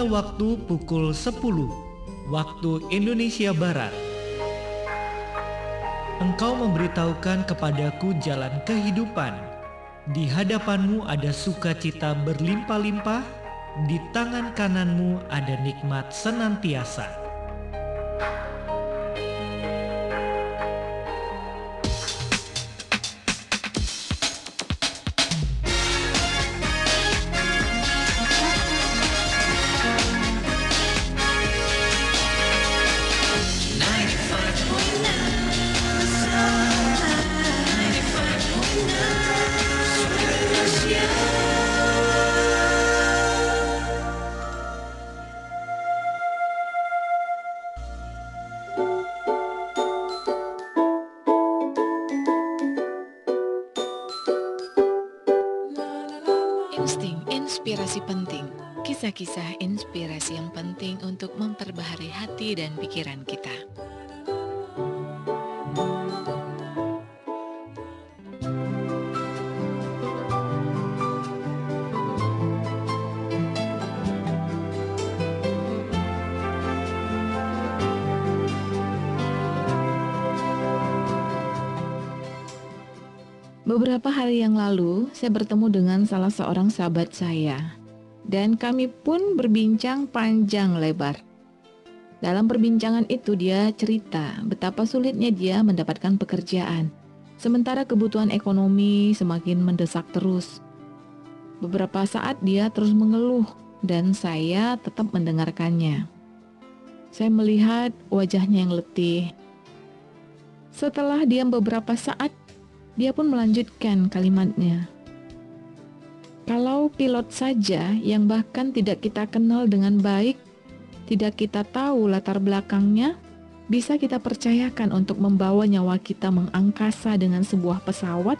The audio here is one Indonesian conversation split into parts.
pada waktu pukul 10 waktu Indonesia Barat. Engkau memberitahukan kepadaku jalan kehidupan. Di hadapanmu ada sukacita berlimpah-limpah, di tangan kananmu ada nikmat senantiasa. Dan pikiran kita. Beberapa hari yang lalu, saya bertemu dengan salah seorang sahabat saya, dan kami pun berbincang panjang lebar. Dalam perbincangan itu, dia cerita betapa sulitnya dia mendapatkan pekerjaan, sementara kebutuhan ekonomi semakin mendesak terus. Beberapa saat dia terus mengeluh, dan saya tetap mendengarkannya. Saya melihat wajahnya yang letih. Setelah diam beberapa saat, dia pun melanjutkan kalimatnya. Kalau pilot saja yang bahkan tidak kita kenal dengan baik, tidak kita tahu latar belakangnya, bisa kita percayakan untuk membawa nyawa kita mengangkasa dengan sebuah pesawat?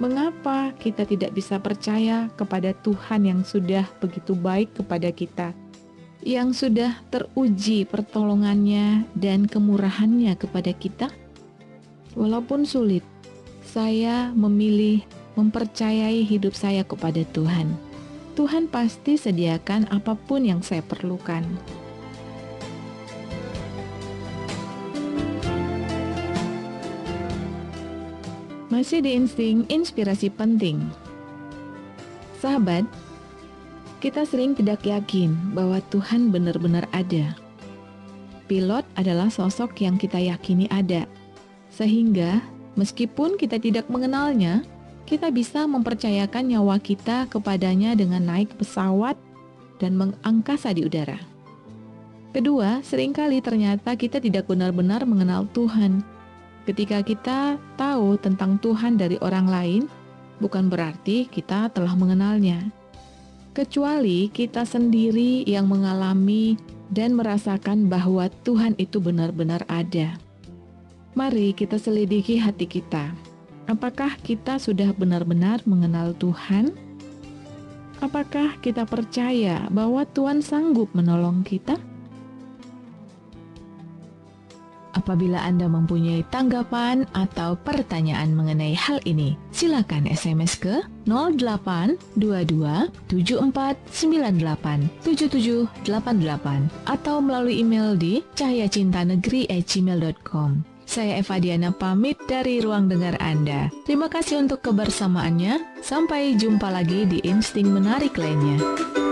Mengapa kita tidak bisa percaya kepada Tuhan yang sudah begitu baik kepada kita, yang sudah teruji pertolongannya dan kemurahannya kepada kita? Walaupun sulit, saya memilih mempercayai hidup saya kepada Tuhan. Tuhan pasti sediakan apa pun yang saya perlukan. Masih di insting inspirasi penting. Sahabat, kita sering tidak yakin bahwa Tuhan benar-benar ada. Pilot adalah sosok yang kita yakini ada, sehingga Meskipun kita tidak mengenalnya, kita bisa mempercayakan nyawa kita kepadanya dengan naik pesawat dan mengangkasa di udara. Kedua, sering kali ternyata kita tidak benar-benar mengenal Tuhan. Ketika kita tahu tentang Tuhan dari orang lain, bukan berarti kita telah mengenalnya. Kecuali kita sendiri yang mengalami dan merasakan bahwa Tuhan itu benar-benar ada. Mari kita selidiki hati kita. Apakah kita sudah benar-benar mengenal Tuhan? Apakah kita percaya bahwa Tuhan sanggup menolong kita? Apabila Anda mempunyai tanggapan atau pertanyaan mengenai hal ini, silakan SMS ke 0822 7498 7788 atau melalui email di cahayacintanegeri@gmail.com. Saya Eva Diana pamit dari ruang dengar Anda. Terima kasih untuk kebersamaannya. Sampai jumpa lagi di Insting Menarik lainnya.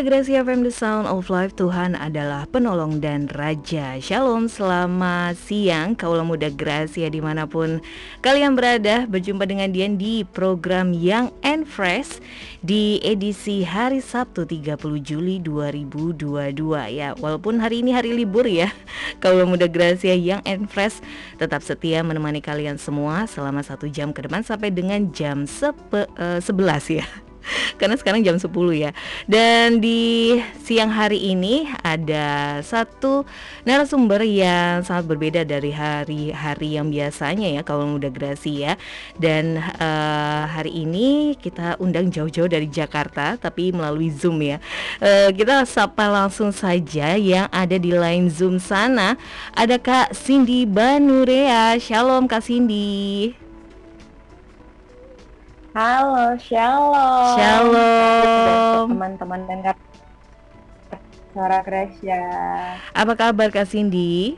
Gracia FM The Sound of Life. Tuhan adalah penolong dan raja. Shalom, selamat siang Kaulah muda Gracia di mana pun kalian berada. Berjumpa dengan Dian di program Young and Fresh Di edisi hari Sabtu 30 Juli 2022 Ya walaupun hari ini hari libur ya Kaulah muda Gracia Young and Fresh Tetap setia menemani kalian semua Selama satu jam ke depan sampai dengan jam sepe, uh, 11 ya karena sekarang jam 10 ya. Dan di siang hari ini ada satu narasumber yang sangat berbeda dari hari-hari yang biasanya ya kalau muda Grasi ya. Dan uh, hari ini kita undang jauh-jauh dari Jakarta tapi melalui Zoom ya. Uh, kita sapa langsung saja yang ada di line Zoom sana. Ada Kak Cindy Banurea. Shalom Kak Cindy. Halo, shalom. Shalom. Teman-teman dan suara Gracia. Apa kabar Kak Cindy?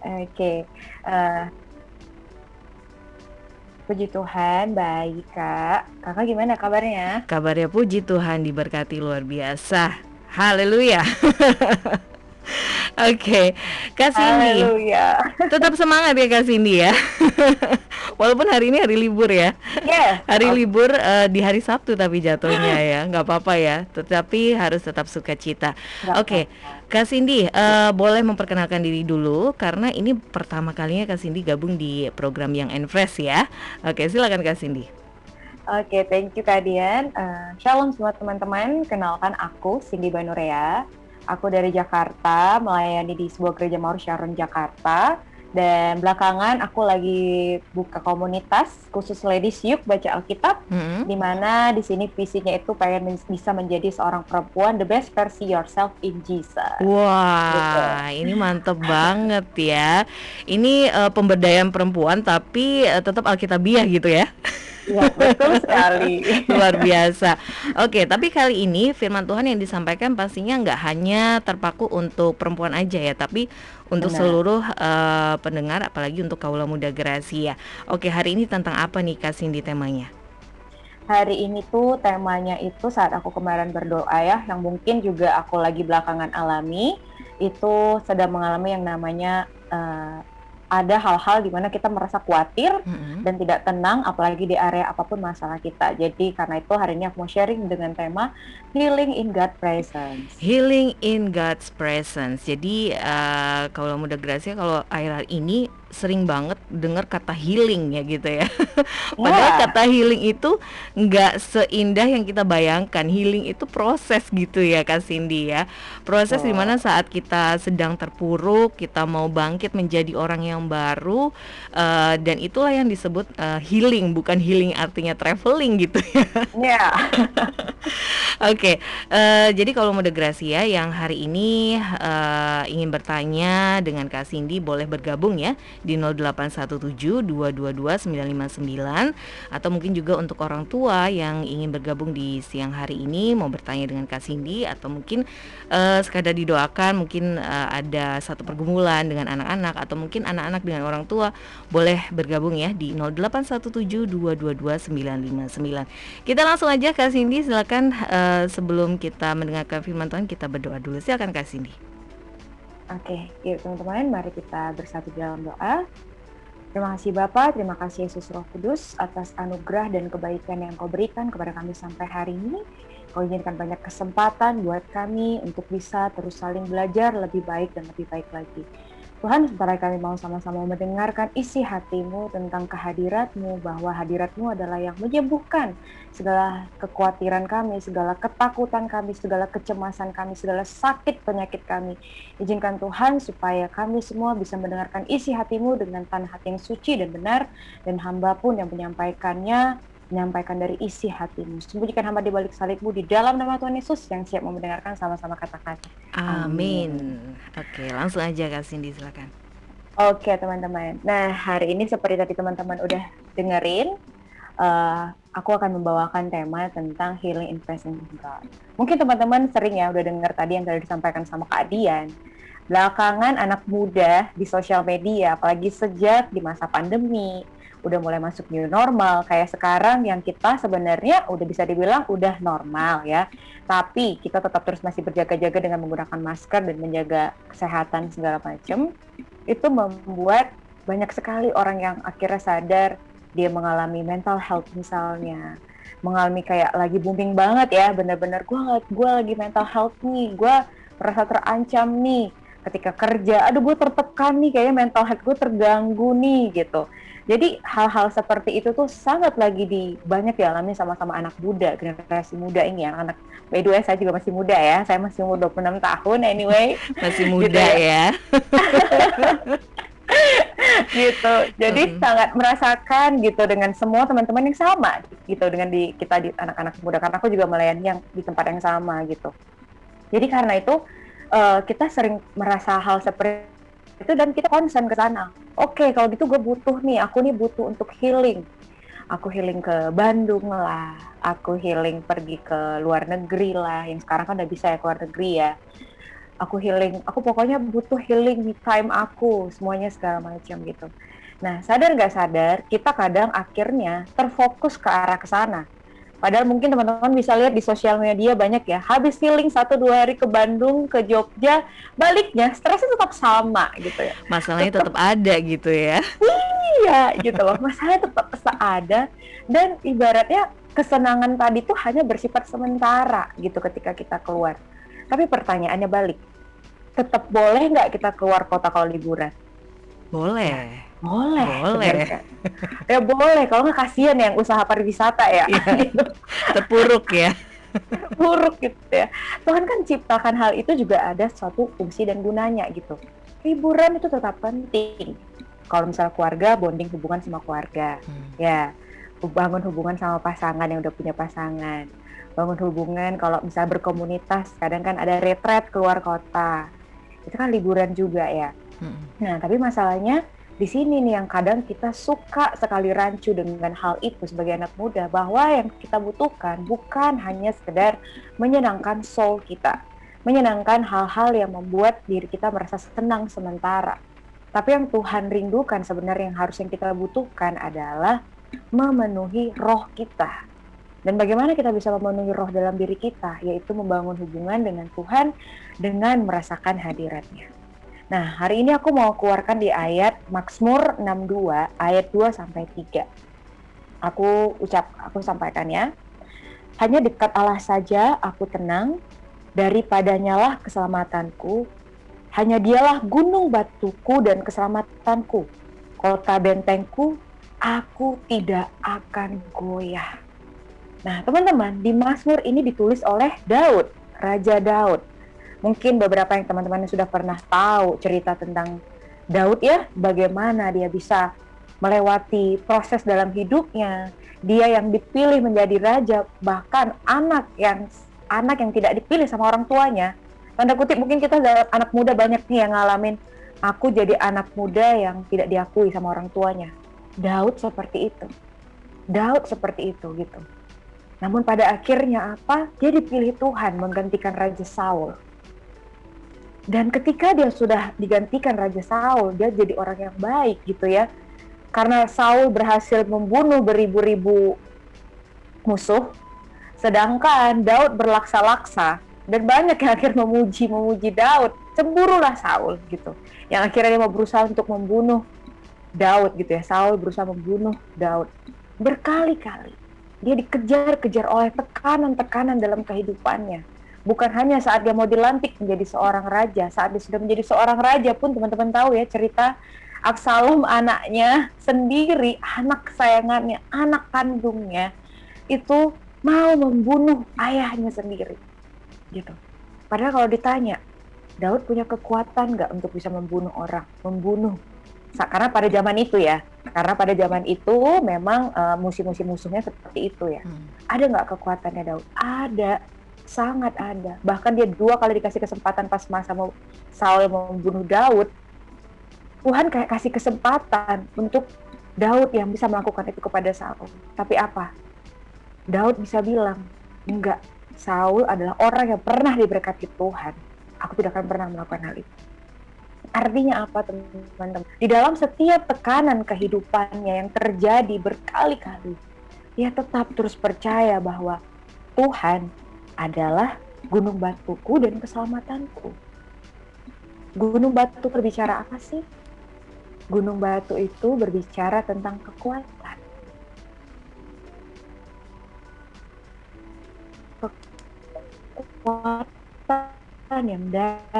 Oke. Okay. Uh, eh, puji Tuhan, baik Kak. Kakak gimana kabarnya? Kabarnya puji Tuhan diberkati luar biasa. Haleluya. Oke, okay. Kak Cindy. Haleluya. Tetap semangat ya Kak Cindy ya. Walaupun hari ini hari libur ya. Yeah. Hari oh. libur uh, di hari Sabtu tapi jatuhnya ya, nggak apa-apa ya. Tetapi harus tetap sukacita. Oke, okay. Kak Cindy, uh, boleh memperkenalkan diri dulu karena ini pertama kalinya Kak Cindy gabung di program yang Enfresh ya. Oke, okay, silakan Kak Cindy. Oke, okay, thank you Kak Dian. Uh, shalom semua teman-teman. Kenalkan aku Cindy Banurea Aku dari Jakarta, melayani di sebuah gereja Maur Sharon Jakarta. Dan belakangan aku lagi buka komunitas khusus ladies yuk baca Alkitab, mm-hmm. di mana di sini visinya itu pengen bisa menjadi seorang perempuan the best versi yourself in Jesus. Wah, gitu. ini mantep banget ya. Ini uh, pemberdayaan perempuan tapi uh, tetap Alkitabiah gitu ya. Ya, betul sekali. Luar biasa. Oke, tapi kali ini firman Tuhan yang disampaikan pastinya nggak hanya terpaku untuk perempuan aja ya, tapi untuk Benar. seluruh uh, pendengar, apalagi untuk kaula muda gerasi ya. Oke, hari ini tentang apa nih kasih di temanya? Hari ini tuh temanya itu saat aku kemarin berdoa ya, yang mungkin juga aku lagi belakangan alami, itu sedang mengalami yang namanya uh, ada hal-hal di mana kita merasa khawatir mm-hmm. dan tidak tenang apalagi di area apa pun masalah kita. Jadi karena itu hari ini aku mau sharing dengan tema healing in God presence. Healing in God's presence. Jadi uh, kalau muda Gracia kalau akhir ini sering banget dengar kata healing ya gitu ya. Padahal yeah. kata healing itu nggak seindah yang kita bayangkan. Healing itu proses gitu ya Kak Cindy ya. Proses oh. di mana saat kita sedang terpuruk, kita mau bangkit menjadi orang yang baru uh, dan itulah yang disebut uh, healing, bukan healing artinya traveling gitu ya. Yeah. Oke, okay. uh, jadi kalau mode Gracia yang hari ini uh, ingin bertanya dengan Kak Cindy boleh bergabung ya di 0817222959 atau mungkin juga untuk orang tua yang ingin bergabung di siang hari ini mau bertanya dengan Kak Cindy atau mungkin uh, sekadar didoakan mungkin uh, ada satu pergumulan dengan anak-anak atau mungkin anak-anak dengan orang tua boleh bergabung ya di 0817222959. Kita langsung aja Kak Cindy silakan uh, sebelum kita mendengarkan firman Tuhan kita berdoa dulu. Silakan Kak Cindy. Oke, yuk teman-teman, mari kita bersatu dalam doa. Terima kasih Bapak, terima kasih Yesus Roh Kudus atas anugerah dan kebaikan yang Kau berikan kepada kami sampai hari ini. Kau izinkan banyak kesempatan buat kami untuk bisa terus saling belajar lebih baik dan lebih baik lagi. Tuhan, sementara kami mau sama-sama mendengarkan isi hatimu tentang kehadiratmu, bahwa hadiratmu adalah yang menyembuhkan segala kekhawatiran kami, segala ketakutan kami, segala kecemasan kami, segala sakit penyakit kami. Izinkan Tuhan supaya kami semua bisa mendengarkan isi hatimu dengan tanah hati yang suci dan benar, dan hamba pun yang menyampaikannya menyampaikan dari isi hatimu. Sembunyikan hamba di balik salibmu di dalam nama Tuhan Yesus yang siap mau mendengarkan sama-sama katakan. Amin. Oke, langsung aja Kak Cindy silakan. Oke teman-teman. Nah hari ini seperti tadi teman-teman udah dengerin, uh, aku akan membawakan tema tentang healing in presence God. Mungkin teman-teman sering ya udah dengar tadi yang tadi disampaikan sama Kak Dian. Belakangan anak muda di sosial media, apalagi sejak di masa pandemi, udah mulai masuk new normal. Kayak sekarang yang kita sebenarnya udah bisa dibilang udah normal ya. Tapi kita tetap terus masih berjaga-jaga dengan menggunakan masker dan menjaga kesehatan segala macam. Itu membuat banyak sekali orang yang akhirnya sadar dia mengalami mental health misalnya mengalami kayak lagi booming banget ya bener-bener gue gue lagi mental health nih gue merasa terancam nih ketika kerja aduh gue tertekan nih kayaknya mental health gue terganggu nih gitu jadi hal-hal seperti itu tuh sangat lagi di banyak dialami sama-sama anak muda generasi muda ini ya anak by the way saya juga masih muda ya saya masih umur 26 tahun anyway masih muda gitu ya, ya. gitu. Jadi mm. sangat merasakan gitu dengan semua teman-teman yang sama gitu dengan di kita di anak-anak muda karena aku juga melayani yang di tempat yang sama gitu. Jadi karena itu uh, kita sering merasa hal seperti itu dan kita concern ke sana. Oke, okay, kalau gitu gue butuh nih, aku nih butuh untuk healing. Aku healing ke Bandung lah, aku healing pergi ke luar negeri lah, yang sekarang kan udah bisa ya ke luar negeri ya aku healing aku pokoknya butuh healing me time aku semuanya segala macam gitu nah sadar nggak sadar kita kadang akhirnya terfokus ke arah ke sana Padahal mungkin teman-teman bisa lihat di sosial media banyak ya, habis healing satu dua hari ke Bandung, ke Jogja, baliknya stresnya tetap sama gitu ya. Masalahnya tetap, tetap ada gitu ya. Iya gitu loh, masalahnya tetap ada dan ibaratnya kesenangan tadi tuh hanya bersifat sementara gitu ketika kita keluar. Tapi pertanyaannya balik, tetap boleh nggak kita keluar kota kalau liburan? Boleh. Boleh. Boleh. ya boleh. Kalau nggak kasihan yang usaha pariwisata ya. ya terpuruk ya. terpuruk gitu ya. Tuhan kan ciptakan hal itu juga ada suatu fungsi dan gunanya gitu. Liburan itu tetap penting. Kalau misalnya keluarga, bonding hubungan sama keluarga. Hmm. Ya, bangun hubungan sama pasangan yang udah punya pasangan bangun hubungan kalau misalnya berkomunitas kadang kan ada retret keluar kota itu kan liburan juga ya hmm. nah tapi masalahnya di sini nih yang kadang kita suka sekali rancu dengan hal itu sebagai anak muda bahwa yang kita butuhkan bukan hanya sekedar menyenangkan soul kita menyenangkan hal-hal yang membuat diri kita merasa senang sementara. Tapi yang Tuhan rindukan sebenarnya yang harus yang kita butuhkan adalah memenuhi roh kita. Dan bagaimana kita bisa memenuhi roh dalam diri kita, yaitu membangun hubungan dengan Tuhan dengan merasakan hadiratnya. Nah, hari ini aku mau keluarkan di ayat Mazmur 62 ayat 2 sampai 3. Aku ucap aku sampaikan ya. Hanya dekat Allah saja aku tenang, daripadanya lah keselamatanku. Hanya dialah gunung batuku dan keselamatanku. Kota bentengku, aku tidak akan goyah. Nah, teman-teman, di Mazmur ini ditulis oleh Daud, Raja Daud. Mungkin beberapa yang teman-teman sudah pernah tahu cerita tentang Daud ya, bagaimana dia bisa melewati proses dalam hidupnya. Dia yang dipilih menjadi raja, bahkan anak yang anak yang tidak dipilih sama orang tuanya. Tanda kutip mungkin kita anak muda banyak nih yang ngalamin aku jadi anak muda yang tidak diakui sama orang tuanya. Daud seperti itu. Daud seperti itu gitu. Namun pada akhirnya apa? Dia dipilih Tuhan menggantikan Raja Saul. Dan ketika dia sudah digantikan Raja Saul, dia jadi orang yang baik gitu ya. Karena Saul berhasil membunuh beribu-ribu musuh, sedangkan Daud berlaksa-laksa dan banyak yang akhir memuji memuji Daud. Cemburulah Saul gitu. Yang akhirnya dia mau berusaha untuk membunuh Daud gitu ya. Saul berusaha membunuh Daud berkali-kali dia dikejar-kejar oleh tekanan-tekanan dalam kehidupannya. Bukan hanya saat dia mau dilantik menjadi seorang raja, saat dia sudah menjadi seorang raja pun teman-teman tahu ya cerita Absalom anaknya sendiri, anak kesayangannya, anak kandungnya itu mau membunuh ayahnya sendiri. Gitu. Padahal kalau ditanya, Daud punya kekuatan nggak untuk bisa membunuh orang, membunuh karena pada zaman itu ya karena pada zaman itu memang uh, musim-musim musuhnya seperti itu ya hmm. ada nggak kekuatannya Daud ada sangat ada. Bahkan dia dua kali dikasih kesempatan pas masa mau Saul membunuh Daud. Tuhan kayak kasih kesempatan untuk Daud yang bisa melakukan itu kepada Saul. Tapi apa? Daud bisa bilang enggak Saul adalah orang yang pernah diberkati Tuhan. Aku tidak akan pernah melakukan hal itu. Artinya apa teman-teman? Di dalam setiap tekanan kehidupannya yang terjadi berkali-kali, dia tetap terus percaya bahwa Tuhan adalah gunung batuku dan keselamatanku. Gunung batu berbicara apa sih? Gunung batu itu berbicara tentang kekuatan. Kekuatan yang dari.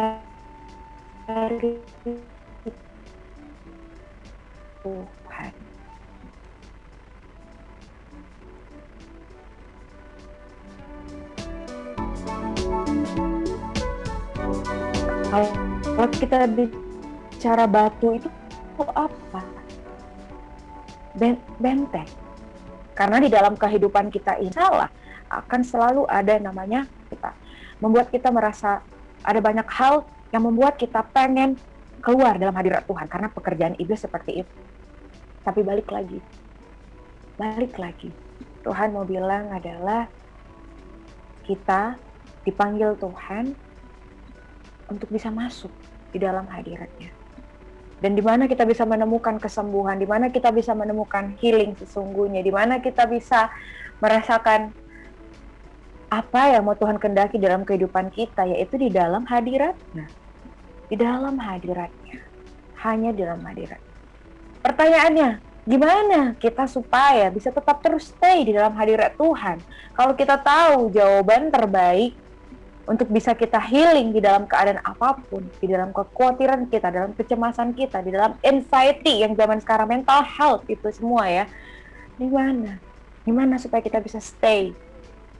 Kalau kita bicara batu itu apa? Benteng. Karena di dalam kehidupan kita ini salah akan selalu ada namanya kita membuat kita merasa ada banyak hal yang membuat kita pengen keluar dalam hadirat Tuhan karena pekerjaan iblis seperti itu. Tapi balik lagi, balik lagi. Tuhan mau bilang adalah kita dipanggil Tuhan untuk bisa masuk di dalam hadiratnya. Dan di mana kita bisa menemukan kesembuhan, di mana kita bisa menemukan healing sesungguhnya, di mana kita bisa merasakan apa yang mau Tuhan kendaki dalam kehidupan kita, yaitu di dalam hadiratnya. Di dalam hadiratnya. Hanya di dalam hadirat. Pertanyaannya, gimana kita supaya bisa tetap terus stay di dalam hadirat Tuhan? Kalau kita tahu jawaban terbaik untuk bisa kita healing di dalam keadaan apa pun, di dalam kekhawatiran kita, dalam kecemasan kita, di dalam anxiety yang zaman sekarang mental health itu semua ya. Gimana? Gimana supaya kita bisa stay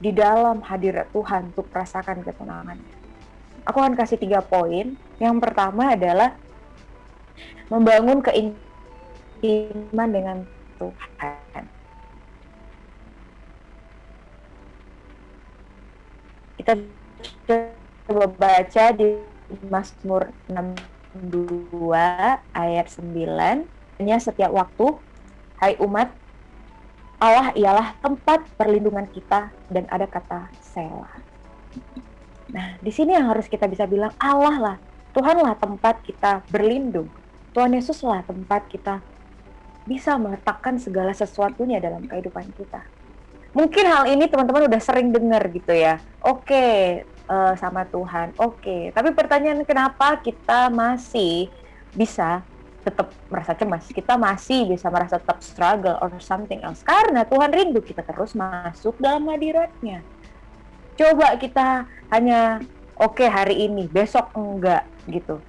di dalam hadirat Tuhan untuk merasakan ketenangannya? Aku akan kasih tiga poin. Yang pertama adalah membangun keintiman dengan Tuhan. Kita coba baca di Mazmur 62 ayat 9 hanya setiap waktu hai umat Allah ialah tempat perlindungan kita dan ada kata Selah. Nah, di sini yang harus kita bisa bilang Allah lah, Tuhanlah tempat kita berlindung. Tuhan Yesuslah tempat kita bisa meletakkan segala sesuatunya dalam kehidupan kita. Mungkin hal ini teman-teman udah sering dengar gitu ya. Oke, uh, sama Tuhan. Oke, okay. tapi pertanyaan kenapa kita masih bisa tetap merasa cemas? Kita masih bisa merasa tetap struggle or something else karena Tuhan rindu kita terus masuk dalam hadiratnya. Coba kita hanya oke okay, hari ini, besok enggak gitu.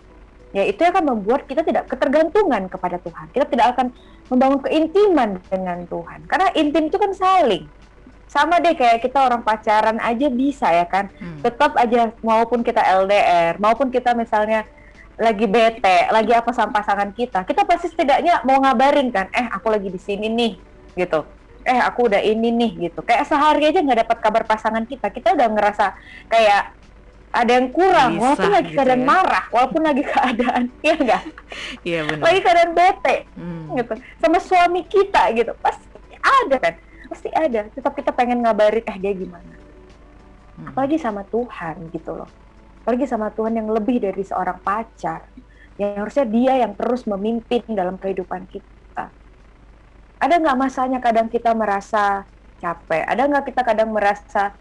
Ya itu akan membuat kita tidak ketergantungan kepada Tuhan. Kita tidak akan membangun keintiman dengan Tuhan. Karena intim itu kan saling sama deh kayak kita orang pacaran aja bisa ya kan. Hmm. tetap aja maupun kita LDR maupun kita misalnya lagi bete lagi apa sama pasangan kita kita pasti setidaknya mau ngabarin kan eh aku lagi di sini nih gitu. Eh aku udah ini nih gitu. Kayak sehari aja nggak dapat kabar pasangan kita. Kita udah ngerasa kayak ada yang kurang bisa, walaupun lagi gitu keadaan ya? marah walaupun lagi keadaan ya enggak iya benar. Lagi keadaan bete hmm. gitu. Sama suami kita gitu. Pasti ada kan pasti ada tetap kita pengen ngabarin eh dia gimana? Hmm. apalagi sama Tuhan gitu loh. Apalagi sama Tuhan yang lebih dari seorang pacar yang harusnya dia yang terus memimpin dalam kehidupan kita. Ada nggak masanya kadang kita merasa capek? Ada nggak kita kadang merasa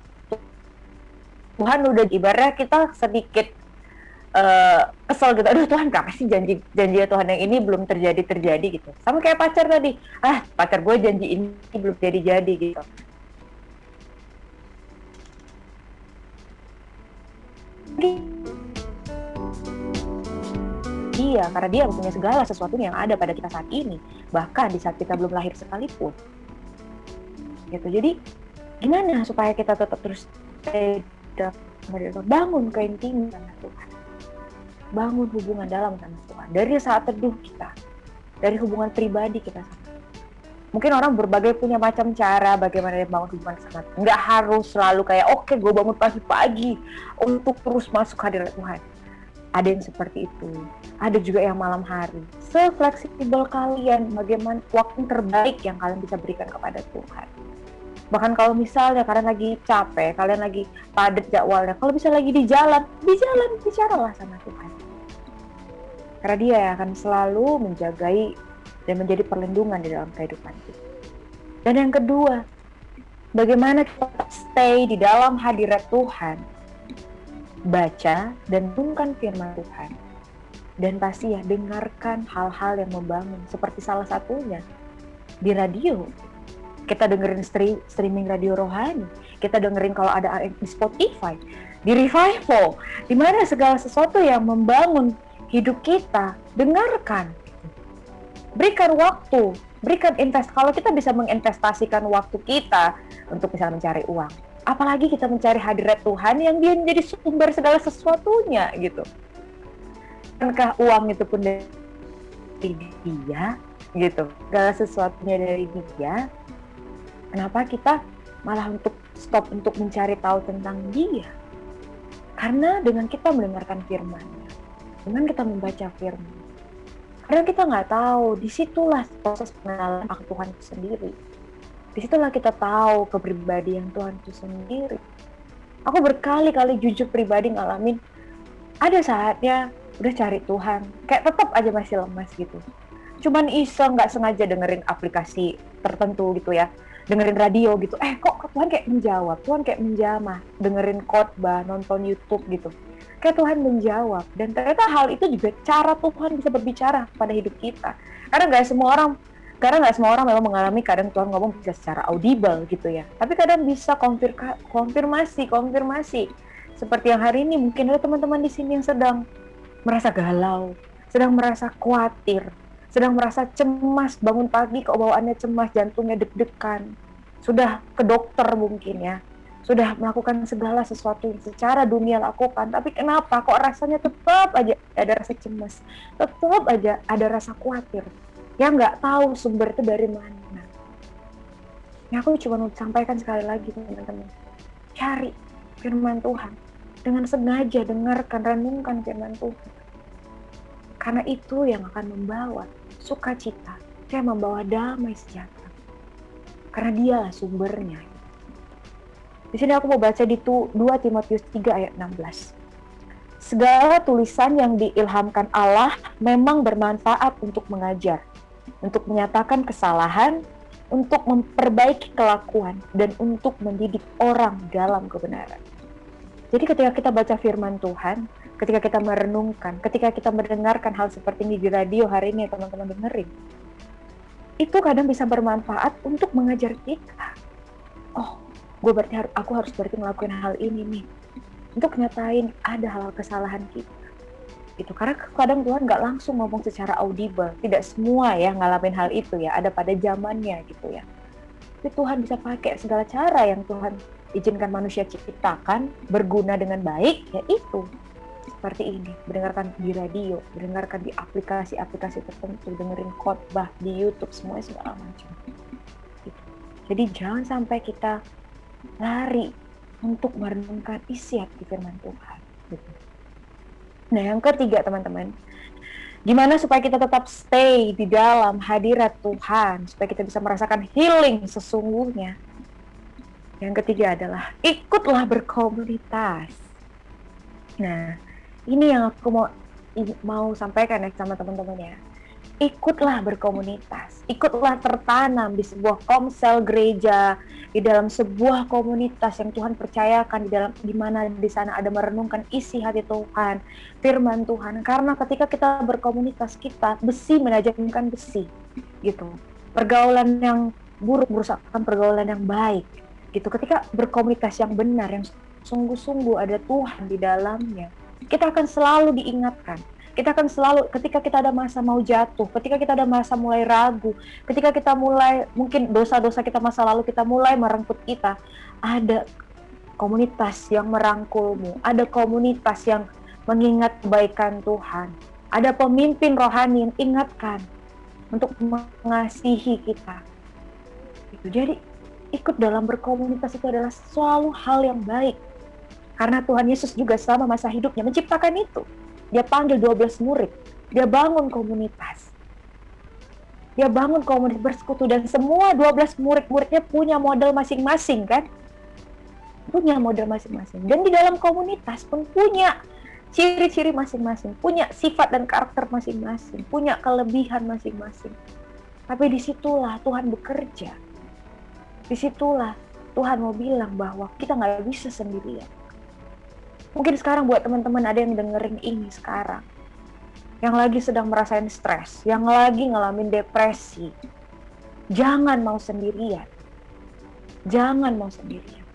Tuhan udah ibaratnya kita sedikit uh, kesel gitu aduh Tuhan kenapa sih janji janji Tuhan yang ini belum terjadi terjadi? Gitu. Sama kayak pacar tadi ah pacar gue janji ini belum jadi jadi gitu. Dia karena dia punya segala sesuatu yang ada pada kita saat ini bahkan di saat kita belum lahir sekalipun. Gitu. Jadi gimana supaya kita tetap terus bangun keintiman Tuhan bangun hubungan dalam sama Tuhan. Dari saat teduh kita dari hubungan pribadi kita. Sama mungkin orang berbagai punya macam cara bagaimana dia bangun hubungan sama nggak harus selalu kayak oke okay, gue bangun pagi-pagi untuk terus masuk hadirat Tuhan. Ada yang seperti itu. Ada juga yang malam hari. Sefleksibel kalian bagaimana waktu terbaik yang kalian bisa berikan kepada Tuhan bahkan kalau misalnya kalian lagi capek kalian lagi padat jadwalnya kalau bisa lagi di jalan di jalan bicaralah sama Tuhan Karena dia yang akan selalu menjagai dan menjadi perlindungan di dalam kehidupan kita. Dan yang kedua, bagaimana kita stay di dalam hadirat Tuhan, baca dan bungkan firman Tuhan. Dan pasti ya dengarkan hal-hal yang membangun, seperti salah satunya di radio. Kita dengerin streaming radio rohani, kita dengerin kalau ada di Spotify, di revival, di mana segala sesuatu yang membangun hidup kita, dengarkan. Berikan waktu, berikan invest. Kalau kita bisa menginvestasikan waktu kita untuk bisa mencari uang, apalagi kita mencari hadirat Tuhan yang dia menjadi sumber segala sesuatunya gitu. Bukankah uang itu pun dari dia gitu, segala sesuatunya dari dia. Kenapa kita malah untuk stop untuk mencari tahu tentang dia? Karena dengan kita mendengarkan firman-Nya, dengan kita membaca firman, karena kita nggak tahu, di situlah proses pengenalan akan Tuhan itu sendiri. Di situlah kita tahu kepribadian Tuhan itu sendiri. Aku berkali-kali jujur pribadi ngalamin, ada saatnya udah cari Tuhan, kayak tetap aja masih lemas gitu. Cuman iseng nggak sengaja dengerin aplikasi tertentu gitu ya, dengerin radio gitu. Eh kok Tuhan kayak menjawab, Tuhan kayak menjamah, dengerin khotbah, nonton YouTube gitu. Kayak Tuhan menjawab. Dan ternyata hal itu juga cara Tuhan bisa berbicara pada hidup kita. Karena nggak semua orang karena nggak semua orang memang mengalami kadang Tuhan ngomong bisa secara audible gitu ya. Tapi kadang bisa konfir konfirmasi konfirmasi. Seperti yang hari ini mungkin ada teman-teman di sini yang sedang merasa galau sedang merasa khawatir sedang merasa cemas bangun pagi kok bawaannya cemas jantungnya deg-degan. Sudah ke dokter mungkin ya. Sudah melakukan segala sesuatu yang secara dunia lakukan, tapi kenapa? Kok rasanya tetap aja ada rasa cemas, tetap aja ada rasa khawatir, yang nggak tahu sumber itu dari mana. Ya aku cuma mau sampaikan sekali lagi teman-teman, cari firman Tuhan. Dengan sengaja dengarkan, renungkan firman Tuhan. Karena itu yang akan membawa sukacita, yang membawa damai sejahtera. Karena dialah sumbernya. Di sini aku mau baca di 2 Timotius 3 ayat 16. Segala tulisan yang diilhamkan Allah memang bermanfaat untuk mengajar, untuk menyatakan kesalahan, untuk memperbaiki kelakuan, dan untuk mendidik orang dalam kebenaran. Jadi ketika kita baca firman Tuhan, ketika kita merenungkan, ketika kita mendengarkan hal seperti ini di radio hari ini teman-teman dengerin, itu kadang bisa bermanfaat untuk mengajar kita. Oh, gue berarti har aku harus berarti ngelakuin hal ini nih. Untuk nyatain ada hal, -hal kesalahan kita. Itu karena kadang Tuhan nggak langsung ngomong secara audible. Tidak semua ya ngalamin hal itu ya ada pada zamannya gitu ya. Tapi Tuhan bisa pakai segala cara yang Tuhan izinkan manusia ciptakan berguna dengan baik ya itu seperti ini mendengarkan di radio mendengarkan di aplikasi-aplikasi tertentu dengerin khotbah di YouTube semuanya segala macam gitu. jadi jangan sampai kita lari untuk merenungkan isi hati firman Tuhan. Gitu. Nah, yang ketiga teman-teman, gimana supaya kita tetap stay di dalam hadirat Tuhan, supaya kita bisa merasakan healing sesungguhnya. Yang ketiga adalah ikutlah berkomunitas. Nah, ini yang aku mau mau sampaikan ya sama teman-teman ya ikutlah berkomunitas, ikutlah tertanam di sebuah komsel gereja, di dalam sebuah komunitas yang Tuhan percayakan di dalam di mana di sana ada merenungkan isi hati Tuhan, firman Tuhan. Karena ketika kita berkomunitas kita besi menajamkan besi, gitu. Pergaulan yang buruk merusakkan pergaulan yang baik, gitu. Ketika berkomunitas yang benar, yang sungguh-sungguh ada Tuhan di dalamnya, kita akan selalu diingatkan kita akan selalu ketika kita ada masa mau jatuh, ketika kita ada masa mulai ragu, ketika kita mulai mungkin dosa-dosa kita masa lalu kita mulai merengkut kita, ada komunitas yang merangkulmu, ada komunitas yang mengingat kebaikan Tuhan, ada pemimpin rohani yang ingatkan untuk mengasihi kita. Jadi ikut dalam berkomunitas itu adalah selalu hal yang baik. Karena Tuhan Yesus juga selama masa hidupnya menciptakan itu dia panggil 12 murid. Dia bangun komunitas. Dia bangun komunitas bersekutu dan semua 12 murid-muridnya punya model masing-masing kan? Punya model masing-masing. Dan di dalam komunitas pun punya ciri-ciri masing-masing, punya sifat dan karakter masing-masing, punya kelebihan masing-masing. Tapi di situlah Tuhan bekerja. Di situlah Tuhan mau bilang bahwa kita nggak bisa sendirian. Mungkin sekarang buat teman-teman ada yang dengerin ini sekarang. Yang lagi sedang merasain stres, yang lagi ngalamin depresi. Jangan mau sendirian. Jangan mau sendirian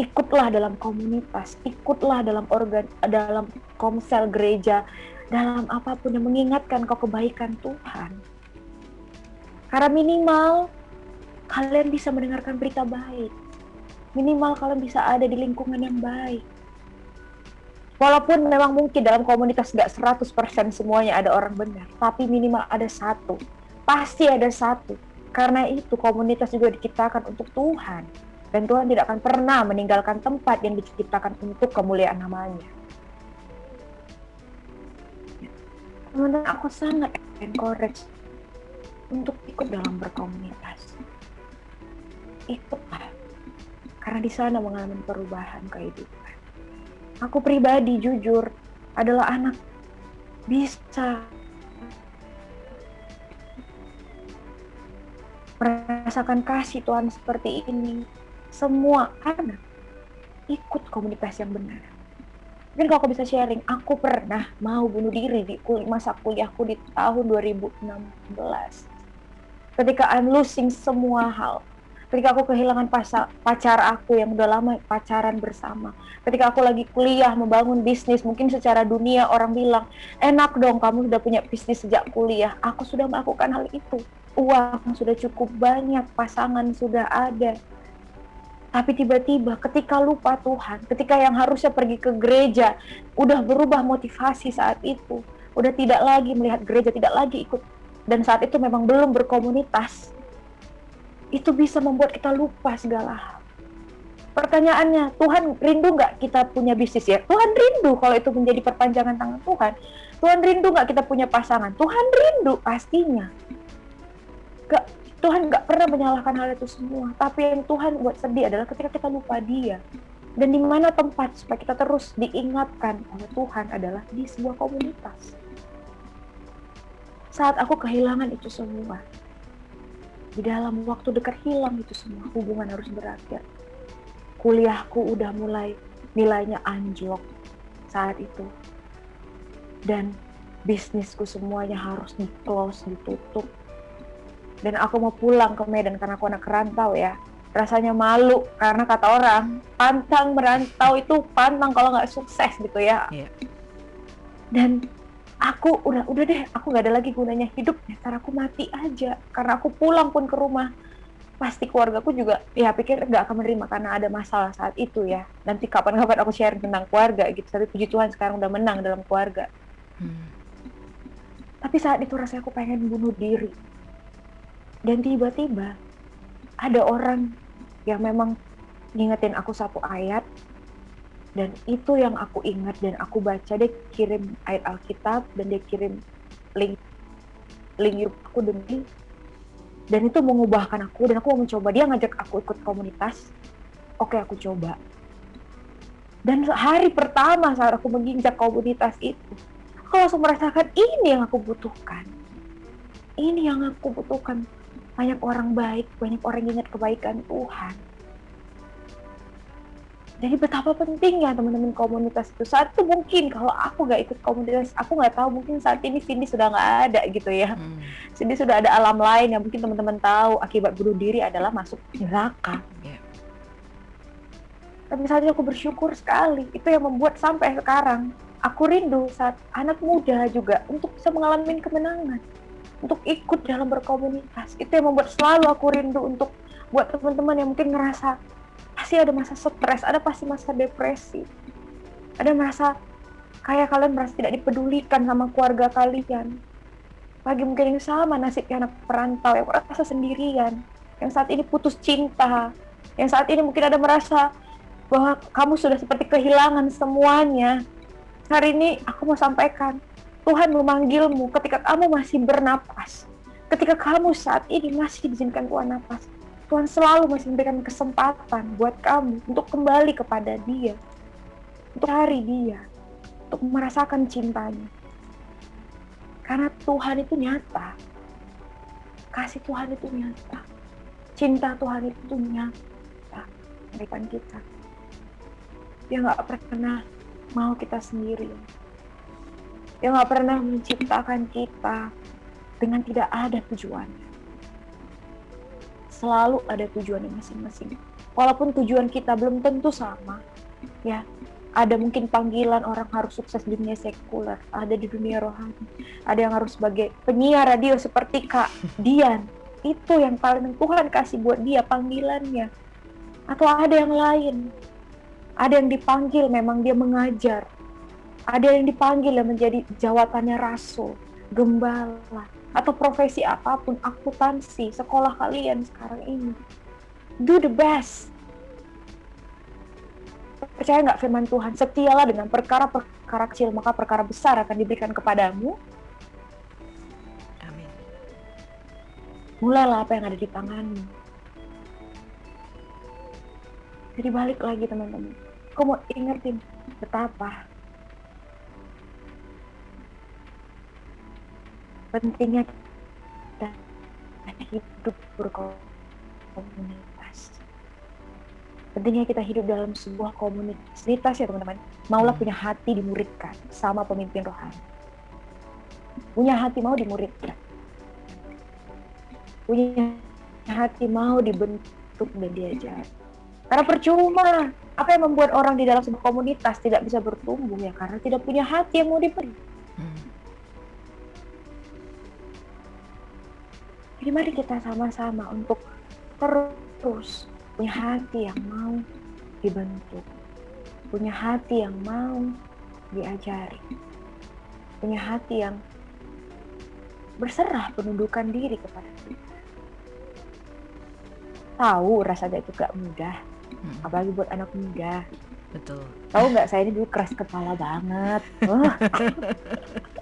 ikutlah dalam komunitas, ikutlah dalam organ dalam komsel gereja, dalam apa pun yang mengingatkan kau kebaikan Tuhan. Karena minimal kalian bisa mendengarkan berita baik. Minimal kalian bisa ada di lingkungan yang baik. Walaupun memang mungkin dalam komunitas gak 100% semuanya ada orang benar, tapi minimal ada satu. Pasti ada satu. Karena itu komunitas juga diciptakan untuk Tuhan dan Tuhan tidak akan pernah meninggalkan tempat yang diciptakan untuk kemuliaan namanya. Teman-teman, aku sangat encourage untuk ikut dalam berkomunitas. Ikutlah, karena di sana mengalami perubahan kehidupan. Aku pribadi jujur adalah anak bisa merasakan kasih Tuhan seperti ini semua anak ikut komunitas yang benar. Mungkin kalau aku bisa sharing, aku pernah mau bunuh diri di kul masa kuliahku di tahun 2016. Ketika I'm losing semua hal, ketika aku kehilangan pacar aku yang udah lama pacaran bersama, ketika aku lagi kuliah membangun bisnis, mungkin secara dunia orang bilang, enak dong kamu sudah punya bisnis sejak kuliah. Aku sudah melakukan hal itu. Uang sudah cukup banyak, pasangan sudah ada, tapi tiba-tiba ketika lupa Tuhan, ketika yang harusnya pergi ke gereja, udah berubah motivasi saat itu, udah tidak lagi melihat gereja, tidak lagi ikut, dan saat itu memang belum berkomunitas, itu bisa membuat kita lupa segala hal. Pertanyaannya, Tuhan rindu nggak kita punya bisnis ya? Tuhan rindu kalau itu menjadi perpanjangan tangan Tuhan. Tuhan rindu nggak kita punya pasangan? Tuhan rindu pastinya. Gak Tuhan nggak pernah menyalahkan hal itu semua. Tapi yang Tuhan buat sedih adalah ketika kita lupa Dia. Dan di mana tempat supaya kita terus diingatkan oleh Tuhan adalah di sebuah komunitas. Saat aku kehilangan itu semua, di dalam waktu dekat hilang itu semua, hubungan harus berakhir. Kuliahku udah mulai nilainya anjlok saat itu. Dan bisnisku semuanya harus di close, ditutup dan aku mau pulang ke Medan karena aku anak kerantau ya rasanya malu karena kata orang pantang merantau itu pantang kalau nggak sukses gitu ya yeah. dan aku udah udah deh aku nggak ada lagi gunanya hidup. Ntar aku mati aja karena aku pulang pun ke rumah. Pasti keluargaku juga ya pikir nggak akan menerima karena ada masalah saat itu ya. Nanti kapan-kapan aku share tentang keluarga gitu tapi puji Tuhan sekarang udah menang dalam keluarga. Hmm. tapi saat itu rasanya aku pengen bunuh diri. Dan tiba-tiba ada orang yang memang ngingetin aku satu ayat dan itu yang aku ingat dan aku baca. Dia kirim ayat Alkitab dan dia kirim link link YouTube aku demi. Dan itu mengubahkan aku dan aku mau mencoba. Dia ngajak aku ikut komunitas. Oke aku coba. Dan hari pertama saat aku menginjak komunitas itu aku langsung merasakan ini yang aku butuhkan. Ini yang aku butuhkan. Banyak orang baik, banyak orang ingat kebaikan Tuhan. Jadi betapa pentingnya teman-teman komunitas itu. Saat itu mungkin kalau aku gak ikut komunitas, aku nggak tahu mungkin saat ini Cindy sudah nggak ada gitu ya. Hmm. Cindy sudah ada alam lain yang mungkin teman-teman tahu akibat bunuh diri adalah masuk neraka. Yeah. Tapi saat itu aku bersyukur sekali. Itu yang membuat sampai sekarang aku rindu saat anak muda juga untuk bisa mengalami kemenangan untuk ikut dalam berkomunitas. Itu yang membuat selalu aku rindu untuk buat teman-teman yang mungkin ngerasa pasti ada masa stres, ada pasti masa depresi. Ada merasa kayak kalian merasa tidak dipedulikan sama keluarga kalian. Bagi mungkin yang sama nasibnya anak perantau yang merasa sendirian, yang saat ini putus cinta, yang saat ini mungkin ada merasa bahwa kamu sudah seperti kehilangan semuanya. Hari ini aku mau sampaikan, Tuhan memanggilmu ketika kamu masih bernapas. Ketika kamu saat ini masih diizinkan Tuhan napas. Tuhan selalu masih memberikan kesempatan buat kamu untuk kembali kepada dia. Untuk hari dia. untuk merasakan cintanya. Karena Tuhan itu nyata. Kasih Tuhan itu nyata. Cinta Tuhan itu nyata depan kita. Dia nggak pernah mau kita sendiri. Dia nggak pernah menciptakan kita dengan tidak ada tujuannya. Selalu ada tujuannya masing-masing. Walaupun tujuan kita belum tentu sama, ya ada mungkin panggilan orang harus sukses di dunia sekuler, ada di dunia rohani, ada yang harus sebagai penyiar radio seperti Kak Dian. Itu yang paling Tuhan kasih buat dia panggilannya. Atau ada yang lain. Ada yang dipanggil memang dia mengajar. Ada yang dipanggil yang menjadi jawatannya rasul, gembala, atau profesi apa pun, akuntansi, sekolah kalian sekarang ini. Do the best Percaya nggak firman Tuhan? Setialah dengan perkara-perkara kecil, maka perkara besar akan diberikan kepadamu. Amin. Mulailah apa yang ada di tanganmu. Jadi balik lagi teman-teman. Aku mau ingetin betapa pentingnya kita hidup berkomunikasi pentingnya kita hidup dalam sebuah komunitas ya teman-teman. Maulah punya hati dimuridkan sama pemimpin rohani. Punya hati mau dimuridkan. Punya hati mau dibentuk dan diajar. Karena percuma, apa yang membuat orang di dalam sebuah komunitas tidak bisa bertumbuh ya karena tidak punya hati yang mau diberi. Jadi mari kita sama-sama untuk terus punya hati yang mau dibentuk, punya hati yang mau diajari, punya hati yang berserah penundukan diri kepada kita. Tahu rasanya itu gak mudah, hmm. apalagi buat anak muda. Betul. Tahu nggak saya ini dulu keras kepala banget.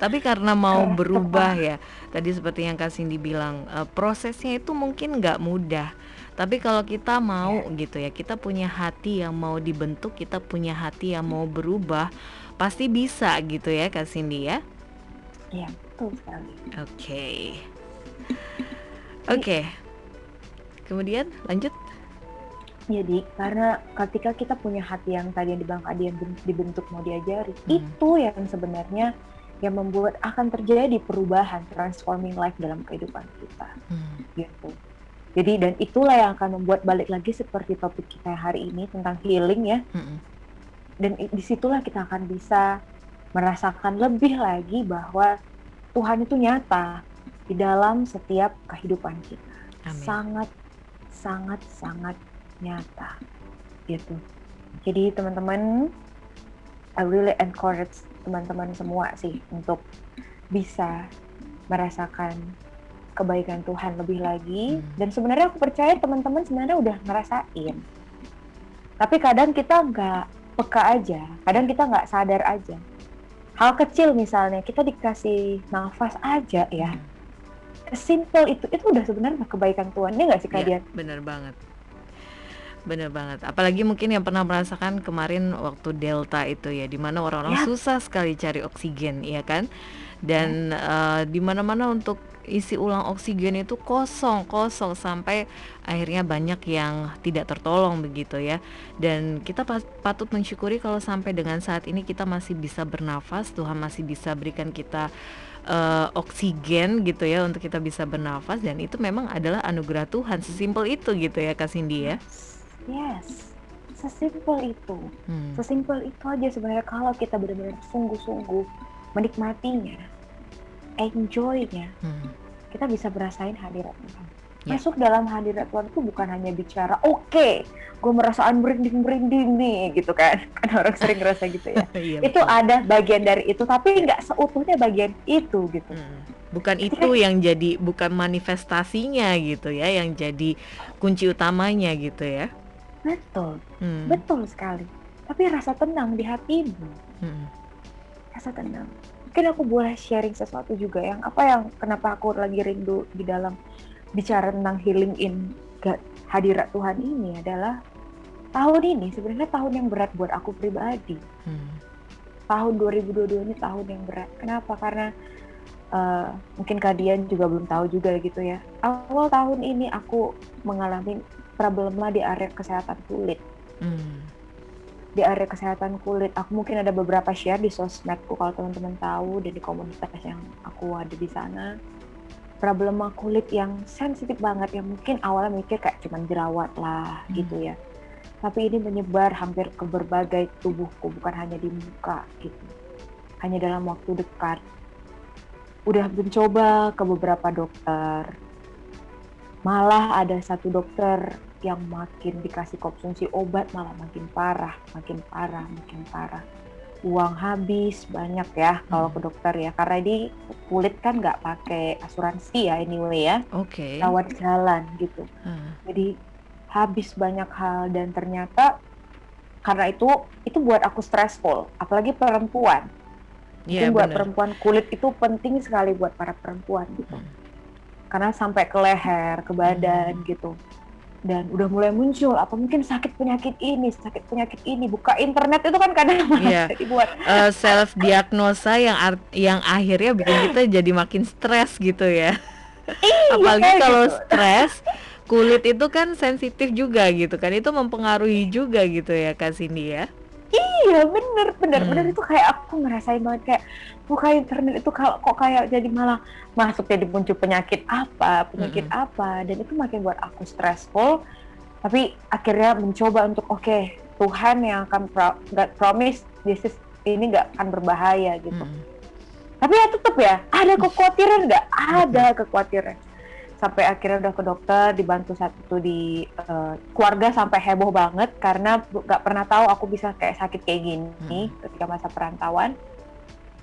Tapi karena mau berubah ya, tadi seperti yang Kak Cindy bilang, uh, prosesnya itu mungkin nggak mudah tapi kalau kita mau yeah. gitu ya, kita punya hati yang mau dibentuk, kita punya hati yang mau berubah, pasti bisa gitu ya Kak Cindy ya? Iya, betul sekali. Oke. Okay. Oke. Okay. Kemudian lanjut. Jadi karena ketika kita punya hati yang tadi yang dibilang tadi yang dibentuk mau diajari, hmm. itu yang sebenarnya yang membuat akan terjadi perubahan transforming life dalam kehidupan kita. Hmm. Gitu. Jadi dan itulah yang akan membuat balik lagi seperti topik kita hari ini tentang healing ya. Mm-hmm. Dan di situlah kita akan bisa merasakan lebih lagi bahwa Tuhan itu nyata di dalam setiap kehidupan kita. Amin. Sangat sangat sangat nyata gitu. Jadi teman-teman I really encourage teman-teman semua sih untuk bisa merasakan kebaikan Tuhan lebih lagi. Hmm. dan sebenarnya aku percaya teman-teman sebenarnya udah ngerasain. Tapi kadang kita nggak peka aja. Kadang kita nggak sadar aja. Hal kecil misalnya kita dikasih nafas aja ya. Hmm. simple itu itu udah sebenarnya kebaikan Tuhan. Ini nggak sih kalian? Ya, bener banget Bener banget. Apalagi mungkin yang pernah merasakan kemarin waktu Delta itu ya, di mana orang-orang ya. susah sekali cari oksigen, ya kan? Dan ya. uh, di mana-mana untuk isi ulang oksigen itu kosong kosong sampai akhirnya banyak yang tidak tertolong begitu ya dan kita patut mensyukuri kalau sampai dengan saat ini kita masih bisa bernafas Tuhan masih bisa berikan kita uh, oksigen gitu ya untuk kita bisa bernafas dan itu memang adalah anugerah Tuhan sesimpel itu gitu ya Kak Cindy ya yes sesimpel itu hmm. sesimpel itu aja sebenarnya kalau kita benar-benar sungguh-sungguh menikmatinya enjoy-nya, hmm. kita bisa berasain hadirat Tuhan. Yeah. Masuk dalam hadirat Tuhan itu bukan hanya bicara, oke, okay, gue merasaan merinding-merinding nih, gitu kan. Kan orang sering ngerasa gitu ya. yeah, itu betul. ada bagian dari itu, tapi nggak seutuhnya bagian itu, gitu. Hmm. Bukan itu yang jadi, bukan manifestasinya gitu ya, yang jadi kunci utamanya gitu ya. Betul, hmm. betul sekali. Tapi rasa tenang di hatimu. Hmm. Rasa tenang mungkin aku boleh sharing sesuatu juga yang apa yang kenapa aku lagi rindu di dalam bicara tentang healing in hadirat Tuhan ini adalah tahun ini sebenarnya tahun yang berat buat aku pribadi. Hmm. tahun 2022 ini tahun yang berat. Kenapa? Karena uh, mungkin kalian juga belum tahu juga gitu ya. Awal tahun ini aku mengalami problema di area kesehatan kulit. Hmm. Di area kesehatan kulit, aku mungkin ada beberapa share di sosmedku kalau teman-teman tahu dan di komunitas yang aku ada di sana problema kulit yang sensitif banget yang mungkin awalnya mikir kayak cuman jerawat lah hmm. gitu ya tapi ini menyebar hampir ke berbagai tubuhku bukan hanya di muka gitu hanya dalam waktu dekat udah mencoba ke beberapa dokter malah ada satu dokter yang makin dikasih konsumsi obat malah makin parah makin parah makin parah uang habis banyak ya kalau hmm. ke dokter ya karena ini kulit kan nggak pakai asuransi ya anyway ya oke okay. rawat jalan gitu hmm. jadi habis banyak hal dan ternyata karena itu itu buat aku stressful apalagi perempuan yeah, buat bener. perempuan kulit itu penting sekali buat para perempuan gitu hmm. karena sampai ke leher ke badan hmm. gitu dan udah mulai muncul apa mungkin sakit penyakit ini sakit penyakit ini buka internet itu kan kadang yeah. jadi buat uh, eh, self diagnosa yang yang akhirnya bikin kita jadi makin stres gitu ya iya, apalagi kalau gitu. stres kulit itu kan sensitif juga gitu kan itu mempengaruhi juga gitu ya kak Cindy ya iya bener bener hmm. bener itu kayak aku ngerasain banget kayak buka internet itu kalau kok kayak jadi malah masuk jadi muncul penyakit apa penyakit -hmm. apa? Dan itu makin buat aku stressful. Tapi akhirnya mencoba untuk oke okay, Tuhan yang akan pro, God promise this is ini nggak akan berbahaya gitu. -hmm. tapi ya tetap ya ada kekhawatiran nggak? Ada kekhawatiran sampai akhirnya udah ke dokter dibantu satu di uh, keluarga sampai heboh banget karena nggak pernah tahu aku bisa kayak sakit kayak gini hmm. ketika masa perantauan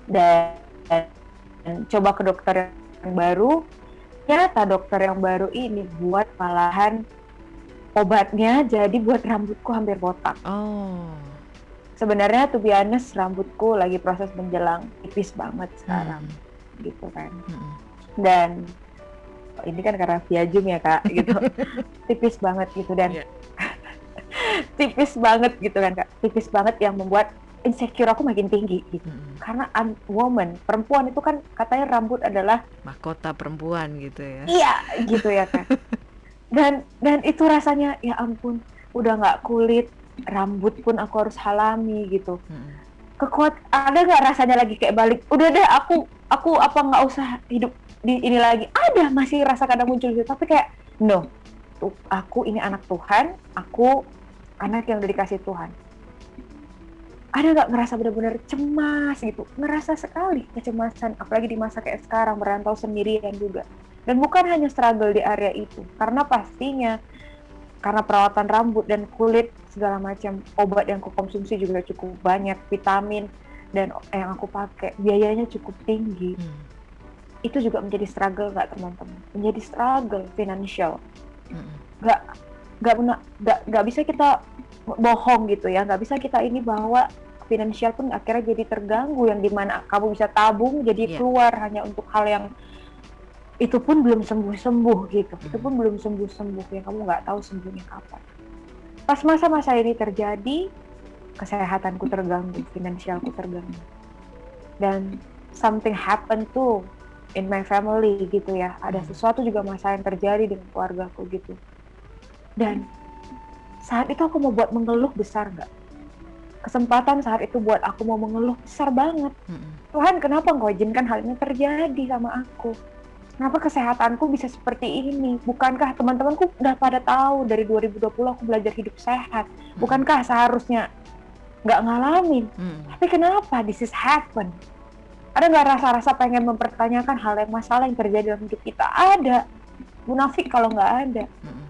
dan, dan coba ke dokter yang baru ternyata dokter yang baru ini buat malahan obatnya jadi buat rambutku hampir botak. Oh. Sebenarnya tuh biasa rambutku lagi proses menjelang tipis banget sekarang, hmm. gitu kan. Hmm. Dan ini kan karena via Zoom ya kak, gitu, tipis banget gitu dan yeah. tipis banget gitu kan kak, tipis banget yang membuat insecure aku makin tinggi gitu. Hmm. Karena un woman, perempuan itu kan katanya rambut adalah mahkota perempuan gitu ya. Iya, gitu ya kan. dan dan itu rasanya ya ampun, udah nggak kulit, rambut pun aku harus halami gitu. Hmm. Kekuat ada nggak rasanya lagi kayak balik? Udah deh aku aku apa nggak usah hidup di ini lagi. Ada masih rasa kadang muncul gitu, tapi kayak no. Tuh, aku ini anak Tuhan, aku anak yang udah dikasih Tuhan ada nggak ngerasa benar-benar cemas gitu ngerasa sekali kecemasan apalagi di masa kayak sekarang merantau sendirian juga dan bukan hanya struggle di area itu karena pastinya karena perawatan rambut dan kulit segala macam obat yang aku konsumsi juga cukup banyak vitamin dan yang aku pakai biayanya cukup tinggi hmm. Itu juga menjadi struggle nggak teman-teman menjadi struggle financial hmm. nggak hmm. nggak nggak bisa kita bohong gitu ya nggak bisa kita ini bahwa finansial pun akhirnya jadi terganggu yang di mana kamu bisa tabung jadi yeah. keluar hanya untuk hal yang itu pun belum sembuh-sembuh gitu hmm. itu pun belum sembuh-sembuh yang kamu nggak tahu sembuhnya kapan pas masa-masa ini terjadi kesehatanku terganggu finansialku terganggu dan something happen tuh in my family gitu ya. Ada hmm. sesuatu juga masa yang terjadi dengan keluargaku gitu. Dan saat itu aku mau buat mengeluh besar nggak? Kesempatan saat itu buat aku mau mengeluh besar banget. Hmm. Tuhan kenapa engkau izinkan hal ini terjadi sama aku? Kenapa kesehatanku bisa seperti ini? Bukankah teman-temanku udah pada tahu dari 2020 aku belajar hidup sehat? Hmm. bukankah seharusnya nggak ngalamin? Tapi kenapa this is happen ada nggak rasa-rasa pengen mempertanyakan hal yang masalah yang terjadi dalam hidup kita ada munafik kalau nggak ada hmm.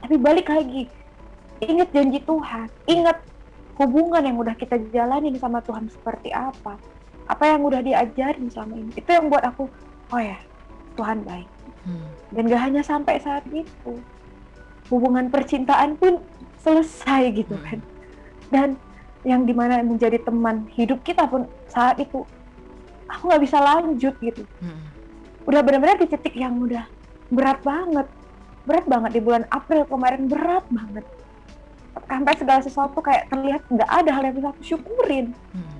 tapi balik lagi ingat janji Tuhan, ingat hubungan yang udah kita jalanin sama Tuhan seperti apa, apa yang udah diajarin sama ini. Itu yang buat aku, oh ya, Tuhan baik. Hmm. Dan gak hanya sampai saat itu, hubungan percintaan pun selesai gitu hmm. kan. Dan yang di mana menjadi teman hidup kita pun saat itu, aku nggak bisa lanjut gitu. Hmm. Udah benar-benar di titik yang udah berat banget, berat banget di bulan April kemarin berat banget sampai segala sesuatu kayak terlihat nggak ada hal yang bisa aku syukurin hmm.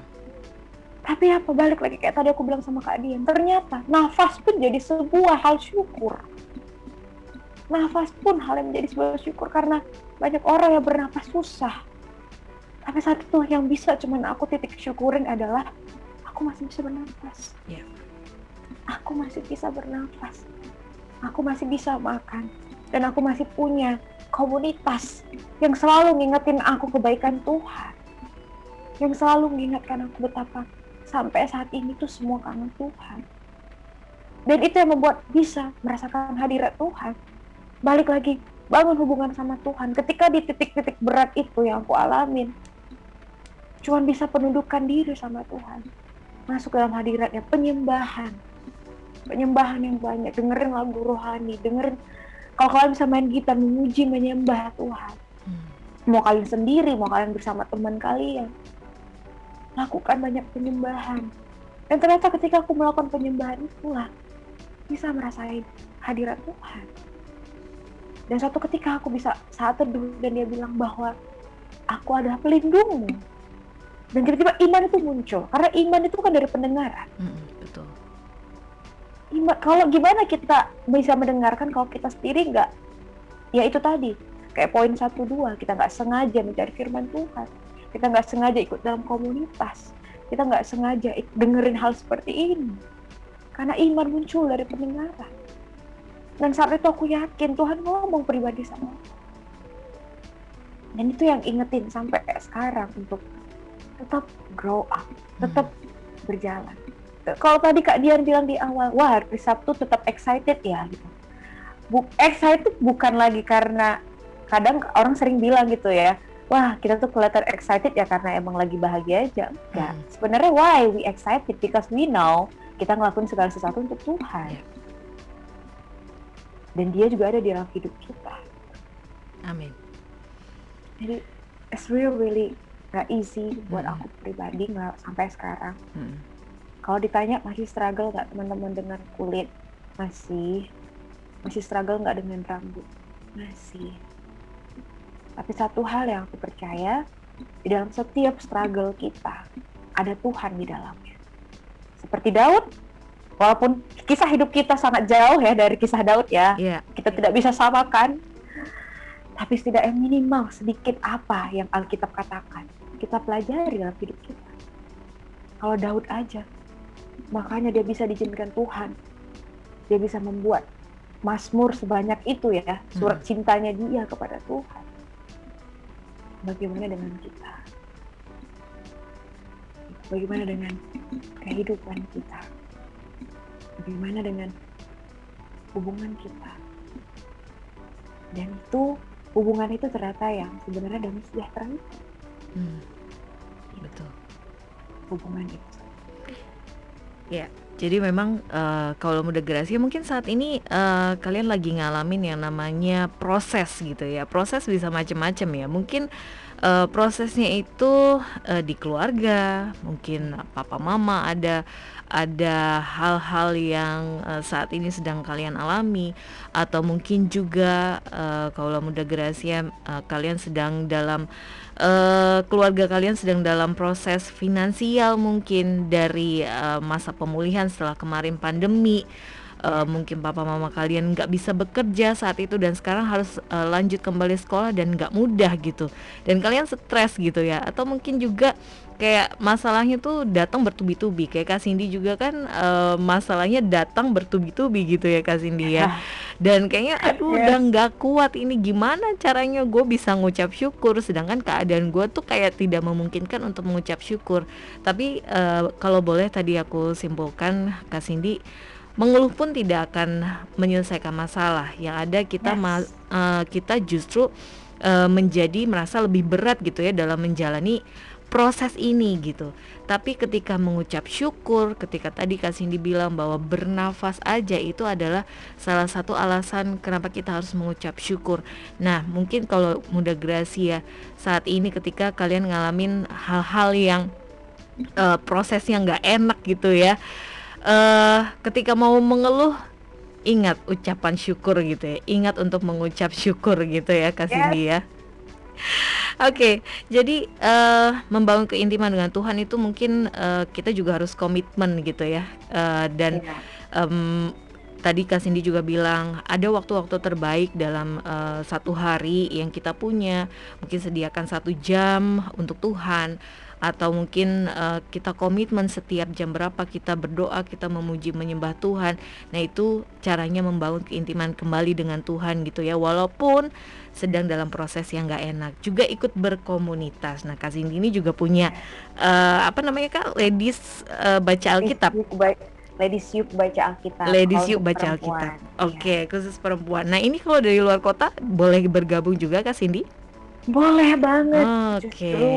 Tapi apa balik lagi kayak tadi aku bilang sama Kak Dian, ternyata nafas pun jadi sebuah hal syukur. Nafas pun hal yang menjadi sebuah syukur karena banyak orang yang bernafas susah. Tapi saat itu yang bisa cuman aku titik syukurin adalah aku masih bisa bernafas. Yeah. Aku masih bisa bernafas. Aku masih bisa makan. Dan aku masih punya komunitas yang selalu ngingetin aku kebaikan Tuhan. Yang selalu mengingatkan aku betapa sampai saat ini tuh semua karena Tuhan. Dan itu yang membuat bisa merasakan hadirat Tuhan. Balik lagi, bangun hubungan sama Tuhan. Ketika di titik-titik berat itu yang aku alamin, cuman bisa penundukan diri sama Tuhan. Masuk dalam hadiratnya, penyembahan. Penyembahan yang banyak, dengerin lagu rohani, dengerin kalau kalian bisa main gitar, memuji, menyembah Tuhan. Hmm. Mau kalian sendiri, mau kalian bersama teman kalian. Lakukan banyak penyembahan. Dan ternyata ketika aku melakukan penyembahan itulah, bisa merasain hadirat Tuhan. Dan suatu ketika aku bisa saat teduh dan dia bilang bahwa aku adalah pelindungmu. Dan tiba-tiba iman itu muncul. Karena iman itu kan dari pendengaran. Hmm, betul. Iman, kalau gimana kita bisa mendengarkan kalau kita sendiri nggak, ya itu tadi. Kayak poin satu dua kita nggak sengaja mencari firman Tuhan. Kita nggak sengaja ikut dalam komunitas. Kita nggak sengaja dengerin hal seperti ini. Karena iman muncul dari pendengaran. Dan saat itu aku yakin Tuhan ngomong pribadi sama aku. Dan itu yang ingetin sampai sekarang untuk tetap grow up, tetap berjalan. Kalau tadi Kak Dian bilang di awal, wah hari Sabtu tetap excited ya gitu. Bu excited bukan lagi karena kadang orang sering bilang gitu ya, wah kita tuh kelihatan excited ya karena emang lagi bahagia aja. Enggak. Hmm. Sebenarnya why we excited because we know kita ngelakuin segala sesuatu untuk Tuhan. Ya. Dan dia juga ada di dalam hidup kita. Amin. Jadi it's really really gak easy buat Hmm. aku pribadi nggak sampai sekarang. Hmm. Kalau ditanya masih struggle nggak teman-teman dengan kulit? Masih. Masih struggle nggak dengan rambut? Masih. Tapi satu hal yang aku percaya, di dalam setiap struggle kita, ada Tuhan di dalamnya. Seperti Daud, walaupun kisah hidup kita sangat jauh ya dari kisah Daud ya, Iya. kita tidak bisa samakan, tapi setidaknya minimal sedikit apa yang Alkitab katakan, kita pelajari dalam hidup kita. Kalau Daud aja, makanya dia bisa diizinkan Tuhan. Dia bisa membuat Mazmur sebanyak itu ya, surat cintanya dia kepada Tuhan. Bagaimana dengan kita? Bagaimana dengan kehidupan kita? Bagaimana dengan hubungan kita? Dan itu hubungan itu ternyata yang sebenarnya damai sejahtera itu Hmm. Betul. hubungan itu. Jadi memang eh, kalau muda gerasi mungkin saat ini eh, kalian lagi ngalamin yang namanya proses gitu ya. Proses bisa macam-macam ya. Mungkin eh, prosesnya itu eh, di keluarga, mungkin papa mama ada ada hal-hal yang eh, saat ini sedang kalian alami atau mungkin juga eh, kalau muda Gracia eh, kalian sedang dalam eh, keluarga kalian sedang dalam proses finansial mungkin dari eh, masa pemulihan setelah kemarin pandemi. Eh, mungkin papa mama kalian nggak bisa bekerja saat itu dan sekarang harus eh, lanjut kembali sekolah dan nggak mudah gitu. Dan kalian stres gitu ya. Atau mungkin juga kayak masalahnya tuh datang bertubi-tubi. Kayak Kak Cindy juga kan eh, masalahnya datang bertubi-tubi gitu ya Kak Cindy ya. Dan kayaknya aduh Yes. udah nggak kuat ini. Gimana caranya gue bisa ngucap syukur? Sedangkan keadaan gue tuh kayak tidak memungkinkan untuk mengucap syukur. Tapi eh, kalau boleh tadi aku simpulkan Kak Cindy mengeluh pun tidak akan menyelesaikan masalah. Yang ada kita Yes. ma- eh, kita justru eh, menjadi merasa lebih berat gitu ya dalam menjalani proses ini gitu. Tapi ketika mengucap syukur, ketika tadi Kak Cindy bilang bahwa bernafas aja itu adalah salah satu alasan kenapa kita harus mengucap syukur. Nah, mungkin kalau muda Gracia saat ini ketika kalian ngalamin hal-hal yang eh, prosesnya nggak enak gitu ya. eh ketika mau mengeluh ingat ucapan syukur gitu ya. Ingat untuk mengucap syukur gitu ya Kak Yes. Cindy ya. Oke, jadi uh, membangun keintiman dengan Tuhan itu mungkin uh, kita juga harus komitmen gitu ya. Uh, dan. Iya. um, tadi Kak Cindy juga bilang ada waktu-waktu terbaik dalam uh, satu hari yang kita punya. Mungkin sediakan satu jam untuk Tuhan atau mungkin uh, kita komitmen setiap jam berapa kita berdoa, kita memuji menyembah Tuhan. Nah, itu caranya membangun keintiman kembali dengan Tuhan gitu ya. Walaupun sedang dalam proses yang gak enak, juga ikut berkomunitas. Nah, Kak Cindy ini juga punya uh, apa namanya Kak? Ladies uh, baca Alkitab. Ladies Yuk baca Alkitab. Ladies Yuk baca Alkitab. Oke, okay, khusus perempuan. Nah, ini kalau dari luar kota boleh bergabung juga Kak Cindy? Boleh banget. Okay. Justru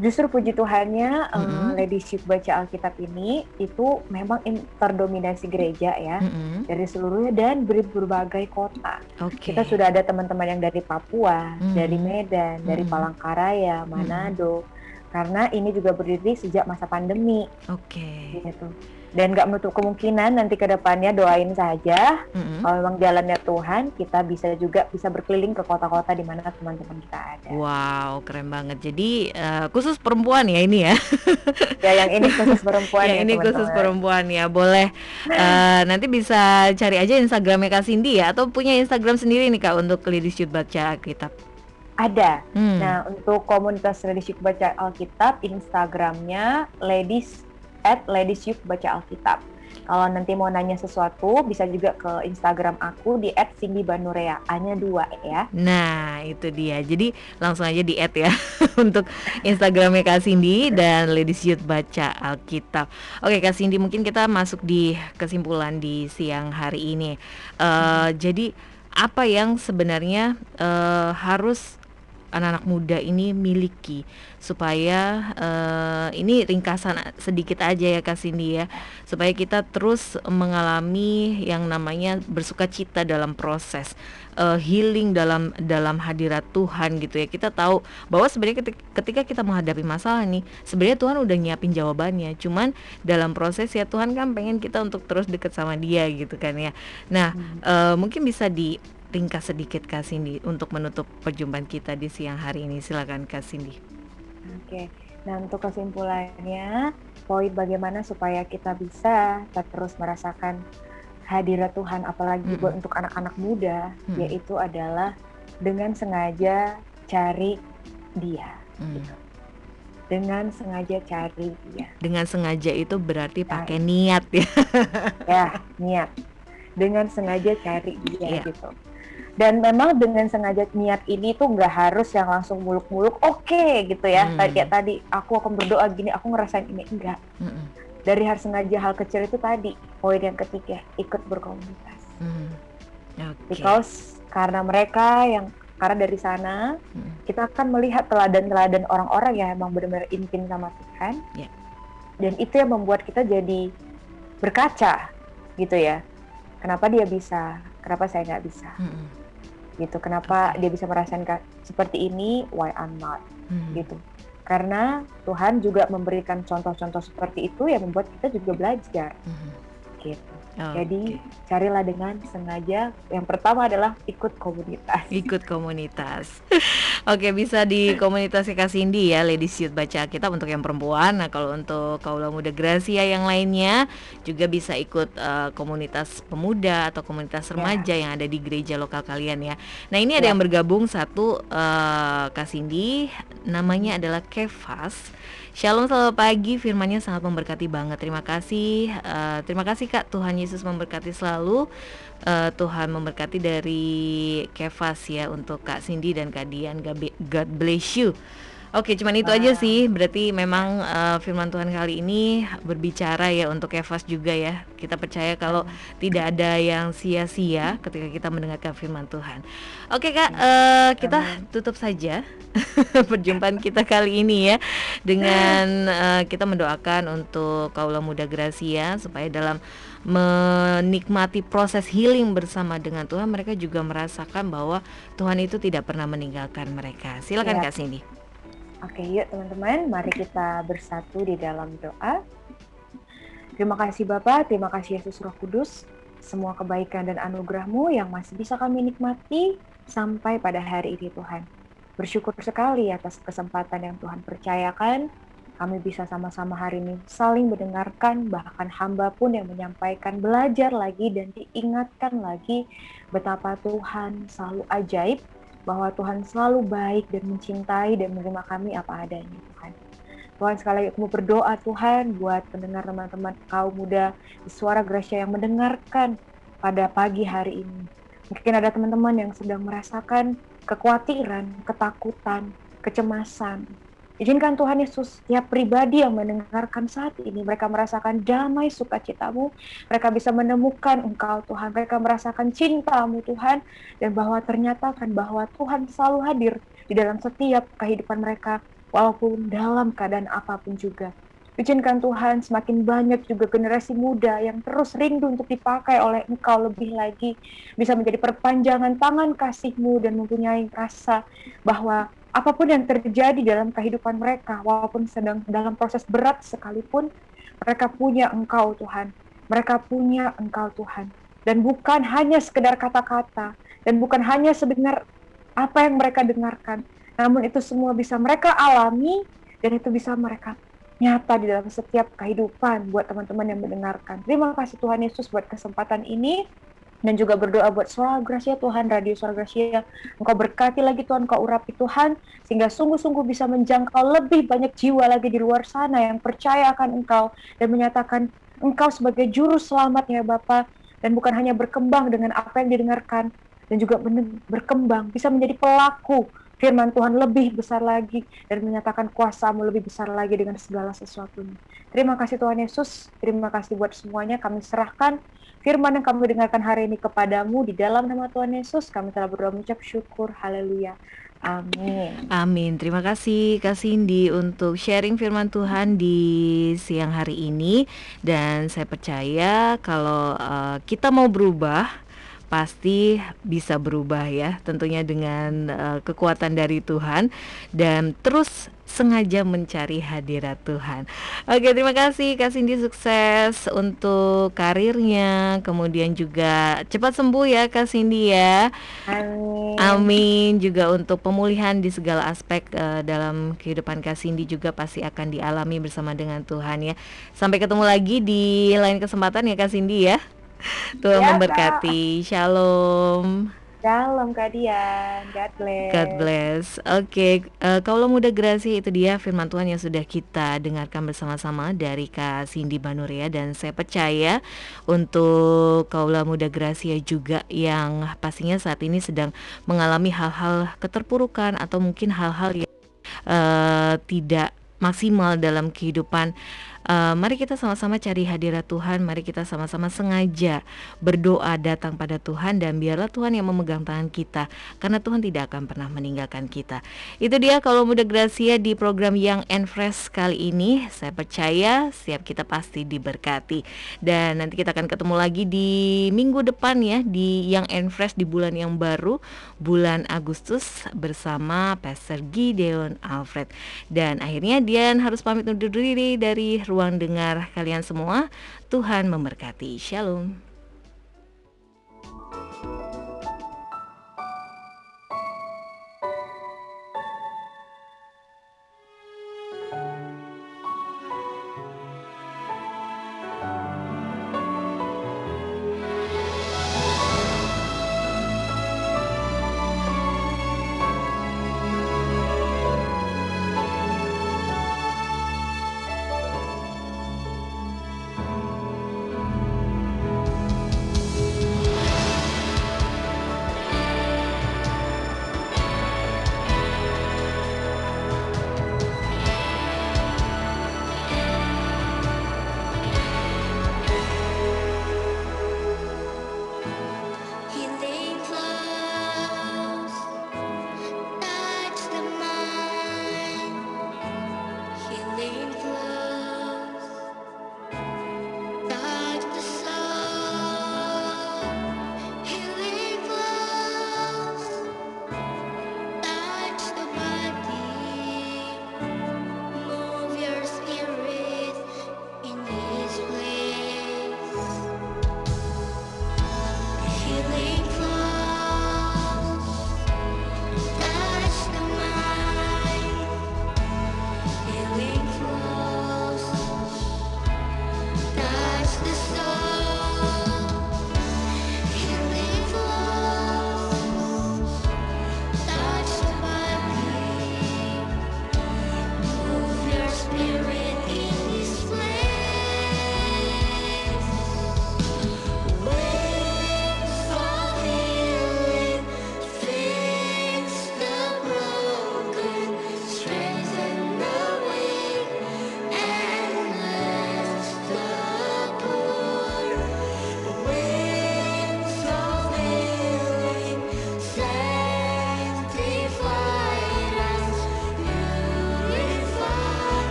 justru puji Tuhannya mm -hmm. leadership baca Alkitab ini itu memang terdominasi gereja ya mm -hmm. dari seluruhnya dan berbagai kota. Okay. Kita sudah ada teman-teman yang dari Papua, mm -hmm. dari Medan, mm -hmm. dari Palangkaraya, Manado. Mm -hmm. Karena ini juga berdiri sejak masa pandemi. Oke. Okay. Gitu dan nggak menutup kemungkinan nanti ke depannya doain saja mm-hmm. kalau memang jalannya Tuhan kita bisa juga bisa berkeliling ke kota-kota di mana teman-teman kita ada. Wow keren banget. Jadi uh, khusus perempuan ya ini ya? ya yang ini khusus perempuan. yang ya, ini teman-teman. khusus perempuan ya boleh uh, nanti bisa cari aja Instagramnya Kak Cindy ya atau punya Instagram sendiri nih Kak untuk Leadership Baca Alkitab. Ada. Hmm. Nah untuk komunitas Leadership Baca Alkitab Instagramnya Ladies at Ladies Youth Baca Alkitab. Kalau nanti mau nanya sesuatu, bisa juga ke Instagram aku di @cindybanurea, hanya dua ya. Nah, itu dia. Jadi langsung aja di add ya untuk Instagramnya Kak Cindy dan Ladies Youth Baca Alkitab. Oke Kak Cindy, mungkin kita masuk di kesimpulan di siang hari ini. Uh, hmm. Jadi apa yang sebenarnya uh, harus anak-anak muda ini miliki supaya uh, ini ringkasan sedikit aja ya Kak Cindy ya. Supaya kita terus mengalami yang namanya bersuka cita dalam proses uh, healing dalam dalam hadirat Tuhan gitu ya. Kita tahu bahwa sebenarnya ketika kita menghadapi masalah nih sebenarnya Tuhan udah nyiapin jawabannya. Cuman dalam proses ya Tuhan kan pengen kita untuk terus deket sama dia gitu kan ya. Nah hmm. uh, mungkin bisa di ringkas sedikit Kak Cindy untuk menutup perjumpaan kita di siang hari ini. Silakan Kak Cindy. Oke. Nah, untuk kesimpulannya, poin bagaimana supaya kita bisa terus merasakan hadirat Tuhan apalagi mm -hmm. buat untuk anak-anak muda, mm -hmm. yaitu adalah dengan sengaja cari Dia. Mm. Gitu. Dengan sengaja cari Dia. Dengan sengaja itu berarti pakai niat ya. ya, niat. Dengan sengaja cari Dia yeah. gitu dan memang dengan sengaja niat ini tuh nggak harus yang langsung muluk-muluk oke okay, gitu ya hmm. tadi ya tadi aku akan berdoa gini aku ngerasain ini enggak hmm. dari harus sengaja hal kecil itu tadi poin yang ketiga ikut berkomunitas hmm. okay. because karena mereka yang karena dari sana hmm. kita akan melihat teladan-teladan orang-orang yang emang benar-benar intim sama Tuhan yeah. dan itu yang membuat kita jadi berkaca gitu ya kenapa dia bisa kenapa saya nggak bisa hmm gitu. Kenapa dia bisa merasakan seperti ini? Why I'm not? Hmm. gitu. Karena Tuhan juga memberikan contoh-contoh seperti itu yang membuat kita juga belajar. Hmm. gitu Oh, Jadi okay. carilah dengan sengaja. Yang pertama adalah ikut komunitas. Ikut komunitas. Oke, bisa di komunitas Kak Cindy ya, Ladies Youth Baca kita untuk yang perempuan. Nah, kalau untuk kaula muda Gracia yang lainnya juga bisa ikut uh, komunitas pemuda atau komunitas remaja yeah. yang ada di gereja lokal kalian ya. Nah, ini yeah. ada ya. yang bergabung satu uh, Kak Cindy, namanya adalah Kevas Shalom selamat pagi, firmannya sangat memberkati banget. Terima kasih, uh, terima kasih Kak. Tuhan Yesus memberkati selalu. Uh, Tuhan memberkati dari Kevas ya untuk Kak Cindy dan Kak Dian. God bless you. Oke, cuman itu aja sih. Berarti memang uh, firman Tuhan kali ini berbicara ya untuk Evas juga ya. Kita percaya kalau tidak ada yang sia-sia ketika kita mendengarkan firman Tuhan. Oke kak, uh, kita tutup saja perjumpaan kita kali ini ya dengan uh, kita mendoakan untuk kaula muda Gracia supaya dalam menikmati proses healing bersama dengan Tuhan mereka juga merasakan bahwa Tuhan itu tidak pernah meninggalkan mereka. Silakan ya. Kak Cindy. Oke, yuk teman-teman, mari kita bersatu di dalam doa. Terima kasih Bapak, terima kasih Yesus Roh Kudus, semua kebaikan dan anugerahmu yang masih bisa kami nikmati sampai pada hari ini Tuhan. Bersyukur sekali atas kesempatan yang Tuhan percayakan. Kami bisa sama-sama hari ini saling mendengarkan, bahkan hamba pun yang menyampaikan, belajar lagi dan diingatkan lagi betapa Tuhan selalu ajaib, bahwa Tuhan selalu baik dan mencintai dan menerima kami apa adanya Tuhan. Tuhan sekali lagi aku mau berdoa Tuhan buat pendengar teman-teman kaum muda di suara Gracia yang mendengarkan pada pagi hari ini. Mungkin ada teman-teman yang sedang merasakan kekhawatiran, ketakutan, kecemasan. Izinkan Tuhan Yesus setiap pribadi yang mendengarkan saat ini, mereka merasakan damai sukacitamu, mereka bisa menemukan Engkau Tuhan, mereka merasakan cintamu Tuhan, dan bahwa ternyata kan bahwa Tuhan selalu hadir di dalam setiap kehidupan mereka, walaupun dalam keadaan apa pun juga. Izinkan Tuhan semakin banyak juga generasi muda yang terus rindu untuk dipakai oleh Engkau lebih lagi. Bisa menjadi perpanjangan tangan kasih-Mu dan mempunyai rasa bahwa apa pun yang terjadi dalam kehidupan mereka, walaupun sedang dalam proses berat sekalipun, mereka punya Engkau Tuhan. Mereka punya Engkau Tuhan. Dan bukan hanya sekedar kata-kata, dan bukan hanya sebenar apa yang mereka dengarkan, namun itu semua bisa mereka alami, dan itu bisa mereka nyata di dalam setiap kehidupan buat teman-teman yang mendengarkan. Terima kasih Tuhan Yesus buat kesempatan ini dan juga berdoa buat suara Gracia Tuhan, radio suara Gracia. Engkau berkati lagi Tuhan, Engkau urapi Tuhan, sehingga sungguh-sungguh bisa menjangkau lebih banyak jiwa lagi di luar sana yang percaya akan Engkau dan menyatakan Engkau sebagai juru selamat ya Bapak, dan bukan hanya berkembang dengan apa yang didengarkan, dan juga berkembang, bisa menjadi pelaku firman Tuhan lebih besar lagi dan menyatakan kuasamu lebih besar lagi dengan segala sesuatunya. Terima kasih Tuhan Yesus, terima kasih buat semuanya. Kami serahkan firman yang kami dengarkan hari ini kepadamu di dalam nama Tuhan Yesus. Kami telah berdoa mengucap syukur. Haleluya. Amin. Amin. Terima kasih Kak Cindy untuk sharing firman Tuhan di siang hari ini dan saya percaya kalau uh, kita mau berubah pasti bisa berubah ya tentunya dengan uh, kekuatan dari Tuhan dan terus sengaja mencari hadirat Tuhan. Oke, terima kasih Kak Cindy sukses untuk karirnya, kemudian juga cepat sembuh ya Kak Cindy ya. Amin. Amin juga untuk pemulihan di segala aspek uh, dalam kehidupan Kak Cindy juga pasti akan dialami bersama dengan Tuhan ya. Sampai ketemu lagi di lain kesempatan ya Kak Cindy ya. Tuhan ya, memberkati. Shalom. Shalom Kak Dian. God bless. God bless. Oke, okay. uh, eh, kalau muda Grasi itu dia firman Tuhan yang sudah kita dengarkan bersama-sama dari Kak Cindy Banuria dan saya percaya untuk kaula muda Gracia juga yang pastinya saat ini sedang mengalami hal-hal keterpurukan atau mungkin hal-hal yang uh, tidak maksimal dalam kehidupan Uh, mari kita sama-sama cari hadirat Tuhan, mari kita sama-sama sengaja berdoa datang pada Tuhan dan biarlah Tuhan yang memegang tangan kita karena Tuhan tidak akan pernah meninggalkan kita. Itu dia kalau muda Gracia di program yang and fresh kali ini. Saya percaya setiap kita pasti diberkati. Dan nanti kita akan ketemu lagi di minggu depan ya di yang and fresh di bulan yang baru, bulan Agustus bersama Pastor Gideon Alfred. Dan akhirnya Dian harus pamit undur diri dari ruang dengar kalian semua. Tuhan memberkati. Shalom.